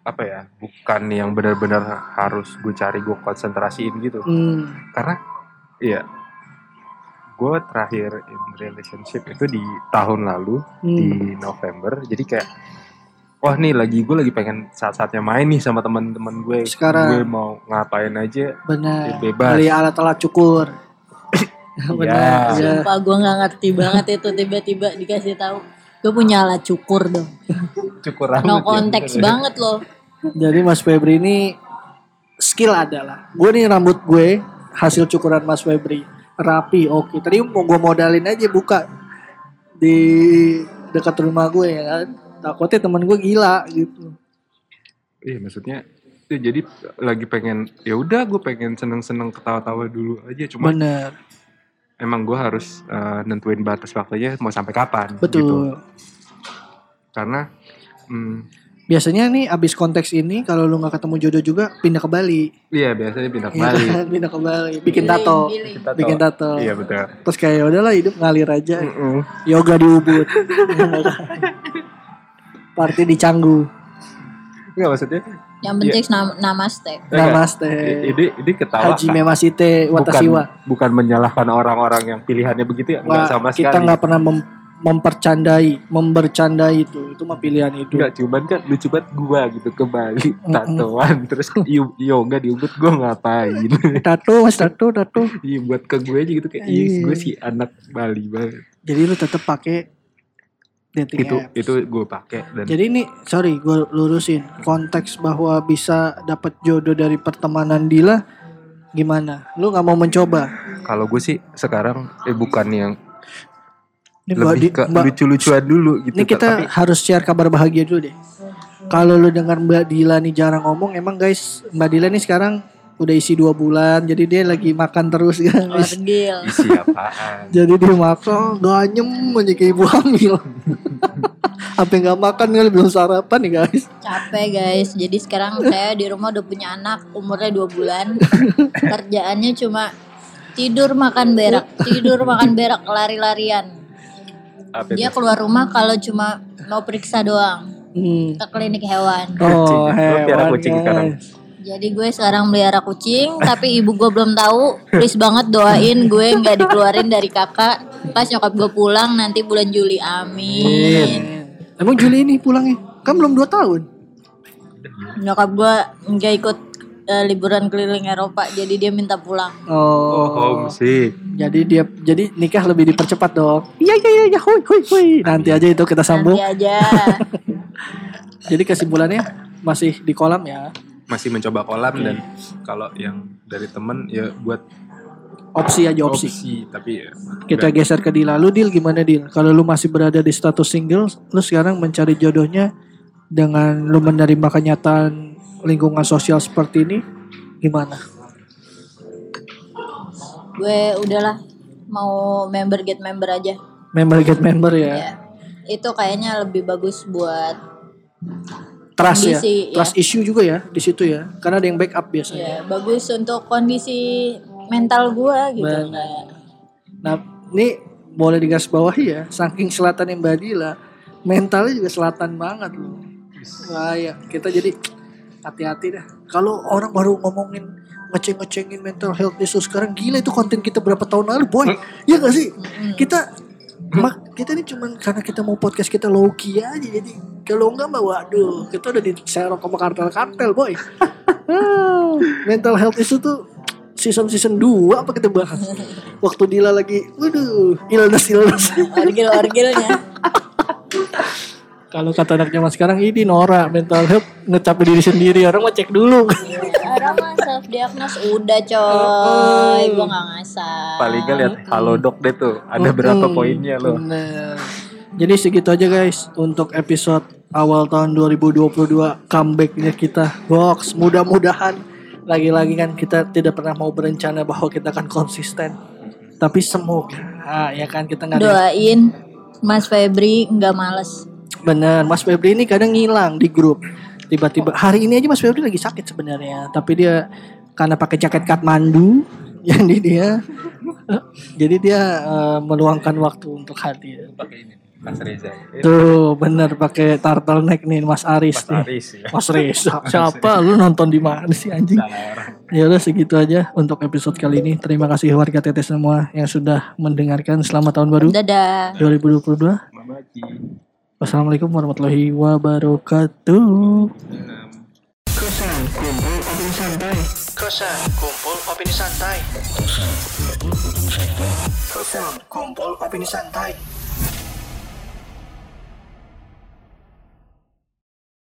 [SPEAKER 3] apa ya bukan yang benar-benar harus gue cari gue konsentrasiin gitu
[SPEAKER 2] Hmm.
[SPEAKER 3] karena iya gue terakhir in relationship itu di tahun lalu
[SPEAKER 2] hmm.
[SPEAKER 3] di November jadi kayak wah nih lagi gue lagi pengen saat-saatnya main nih sama teman-teman gue
[SPEAKER 2] Sekarang.
[SPEAKER 3] gue mau ngapain aja
[SPEAKER 2] Benar.
[SPEAKER 3] Ya, bebas.
[SPEAKER 2] Beli alat alat cukur. Benar.
[SPEAKER 3] Iya.
[SPEAKER 2] Ya.
[SPEAKER 4] Sumpah gue nggak ngerti banget itu tiba-tiba dikasih tahu gue punya alat cukur dong
[SPEAKER 3] cukur rambut
[SPEAKER 4] no
[SPEAKER 3] ya.
[SPEAKER 4] konteks banget loh
[SPEAKER 2] Jadi Mas Febri ini skill adalah. Gue nih rambut gue hasil cukuran Mas Febri. Rapi, oke. Tadi mau gue modalin aja buka di dekat rumah gue ya kan. Takutnya temen gue gila gitu.
[SPEAKER 3] Iya maksudnya ya jadi lagi pengen ya udah gue pengen seneng-seneng ketawa-tawa dulu aja cuma
[SPEAKER 2] Bener,
[SPEAKER 3] emang gue harus eh, nentuin batas waktunya mau sampai kapan
[SPEAKER 2] betul.
[SPEAKER 3] gitu karena hmm,
[SPEAKER 2] Biasanya nih abis konteks ini kalau lu nggak ketemu jodoh juga pindah ke Bali.
[SPEAKER 3] iya biasanya pindah ke
[SPEAKER 2] Iya
[SPEAKER 3] Bali
[SPEAKER 2] kan? pindah ke Bali, bikin tato. Bikin tato.
[SPEAKER 3] iya betul
[SPEAKER 2] Terus kayak udahlah hidup ngalir aja. Yoga di Ubud. Party di Canggu.
[SPEAKER 3] Nggak maksudnya
[SPEAKER 4] yang penting nam namaste
[SPEAKER 3] enggak,
[SPEAKER 2] Namaste.
[SPEAKER 3] ini ini ketawa
[SPEAKER 2] Haji? Memasite
[SPEAKER 3] bukan
[SPEAKER 2] Watasiwa.
[SPEAKER 3] bukan menyalahkan orang-orang yang pilihannya begitu ya enggak
[SPEAKER 2] Wah,
[SPEAKER 3] sama
[SPEAKER 2] kita
[SPEAKER 3] sekali
[SPEAKER 2] nggak pernah mem- mempercandai, membercandai itu. Itu mah pilihan hidup.
[SPEAKER 3] Enggak, cuman kan lucu banget gua gitu ke Bali tatoan terus yo- yoga di Ubud gua ngapain
[SPEAKER 2] Tato, mas tato, tato.
[SPEAKER 3] iya buat ke gue aja gitu kayak
[SPEAKER 2] Iya.
[SPEAKER 3] gue si anak Bali banget
[SPEAKER 2] Jadi lu tetap pakai dating
[SPEAKER 3] itu
[SPEAKER 2] apps.
[SPEAKER 3] itu gue pakai dan
[SPEAKER 2] Jadi ini sorry gue lurusin konteks bahwa bisa dapat jodoh dari pertemanan Dila gimana? Lu nggak mau mencoba?
[SPEAKER 3] kalau gue sih sekarang eh bukan yang lebih ke lucu-lucuan dulu gitu
[SPEAKER 2] Ini kita
[SPEAKER 3] tapi
[SPEAKER 2] harus share kabar bahagia dulu deh. Kalau lu dengar Mbak Dila nih jarang ngomong, emang guys Mbak Dila nih sekarang udah isi dua bulan, jadi dia lagi makan terus guys.
[SPEAKER 4] Orgil
[SPEAKER 3] isi apaan
[SPEAKER 2] Jadi dia makan ganyem aja kayak ibu hamil. Apa yang nggak makan kali belum sarapan nih guys.
[SPEAKER 4] capek guys jadi sekarang saya di rumah udah punya anak umurnya dua bulan kerjaannya cuma tidur makan berak, tidur makan berak lari-larian.
[SPEAKER 3] Apa
[SPEAKER 4] Dia
[SPEAKER 3] itu?
[SPEAKER 4] keluar rumah kalau cuma mau periksa doang
[SPEAKER 2] Hmm.
[SPEAKER 4] ke klinik hewan.
[SPEAKER 2] Oh.
[SPEAKER 3] Lu piara
[SPEAKER 2] hewan,
[SPEAKER 3] kucing
[SPEAKER 2] guys.
[SPEAKER 3] sekarang?
[SPEAKER 4] Jadi gue sekarang melihara kucing, tapi ibu gue belum tahu. Please banget doain gue nggak dikeluarin dari kakak. Pas nyokap gue pulang nanti bulan Juli, amin.
[SPEAKER 2] Emang Juli ini pulangnya? Kan belum 2 tahun.
[SPEAKER 4] Nyokap gue nggak ikut eh, liburan keliling Eropa, jadi dia minta pulang.
[SPEAKER 3] Oh,
[SPEAKER 2] Oh.
[SPEAKER 3] homesick.
[SPEAKER 2] Jadi dia jadi nikah lebih dipercepat dong. Iya iya iya iya hui hui hui. Nanti aja itu kita sambung.
[SPEAKER 4] Nanti aja.
[SPEAKER 2] Jadi kesimpulannya masih di kolam ya.
[SPEAKER 3] Masih mencoba kolam dan kalau yang dari temen ya buat
[SPEAKER 2] Opsi aja opsi.
[SPEAKER 3] opsi, tapi ya
[SPEAKER 2] Kita geser ke Dila. Lu Dil gimana Dil? Kalau lu masih berada di status single, lu sekarang mencari jodohnya dengan lu menerima kenyataan lingkungan sosial seperti ini gimana?
[SPEAKER 4] Gue udahlah mau member get member aja.
[SPEAKER 2] Member get member ya.
[SPEAKER 4] Ya. Itu kayaknya lebih bagus buat
[SPEAKER 2] Trust ya.
[SPEAKER 4] Kondisi, ya.
[SPEAKER 2] Trust issue juga ya di situ ya. Karena ada yang backup biasanya.
[SPEAKER 4] ya bagus untuk kondisi mental gue gitu.
[SPEAKER 2] Benar.
[SPEAKER 4] Kayak,
[SPEAKER 2] Nah, ini boleh digaris bawahi ya, saking selatan yang Mbak Dila, mentalnya juga selatan banget loh. Wah ya, kita jadi hati-hati dah. Kalau orang baru ngomongin ngeceng-ngecengin mental health isu sekarang gila itu konten kita berapa tahun lalu boy. Ya gak sih? Kita mak kita ini cuman karena kita mau podcast kita low key aja jadi kalau enggak mah waduh kita udah diserok sama kartel-kartel boy. Mental health isu tuh season season 2 apa kita bahas? Waktu Dila lagi waduh ilnas ilnas
[SPEAKER 4] orgil-orgilnya.
[SPEAKER 2] Kalau kata anak zaman sekarang ini Nora mental health ngecapin diri sendiri orang mau cek dulu.
[SPEAKER 4] Orang mah self diagnose udah coy, gue gak ngasal.
[SPEAKER 3] paling nggak lihat halodoc deh tuh. Ada berapa poinnya loh.
[SPEAKER 2] Bener. jadi segitu aja guys untuk episode awal tahun 2022 comebacknya kita. Box mudah-mudahan lagi-lagi kan kita tidak pernah mau berencana bahwa kita akan konsisten. Tapi semoga ah, ya kan kita nggak
[SPEAKER 4] Doain Mas Febri nggak males.
[SPEAKER 2] Bener, Mas Febri ini kadang ngilang di grup. Tiba-tiba hari ini aja Mas Febri lagi sakit sebenarnya, tapi dia karena pakai jaket Kathmandu, jadi dia jadi dia eh, meluangkan waktu untuk hadir.
[SPEAKER 3] pakai ini Mas Reza
[SPEAKER 2] Tuh, bener pakai turtleneck nih Mas Aris
[SPEAKER 3] Mas
[SPEAKER 2] nih.
[SPEAKER 3] Aris ya
[SPEAKER 2] Mas Reza, siapa lu nonton di mana sih anjing? Ya udah segitu aja untuk episode kali ini. Terima kasih warga Tetes semua yang sudah mendengarkan. Selamat tahun baru
[SPEAKER 4] Dadah.
[SPEAKER 2] 2022.
[SPEAKER 3] Mabaki.
[SPEAKER 2] Wassalamualaikum warahmatullahi wabarakatuh.
[SPEAKER 3] Enam.
[SPEAKER 2] Kosan kumpul opini santai. Kosan kumpul opini santai. Kosan kumpul opini santai.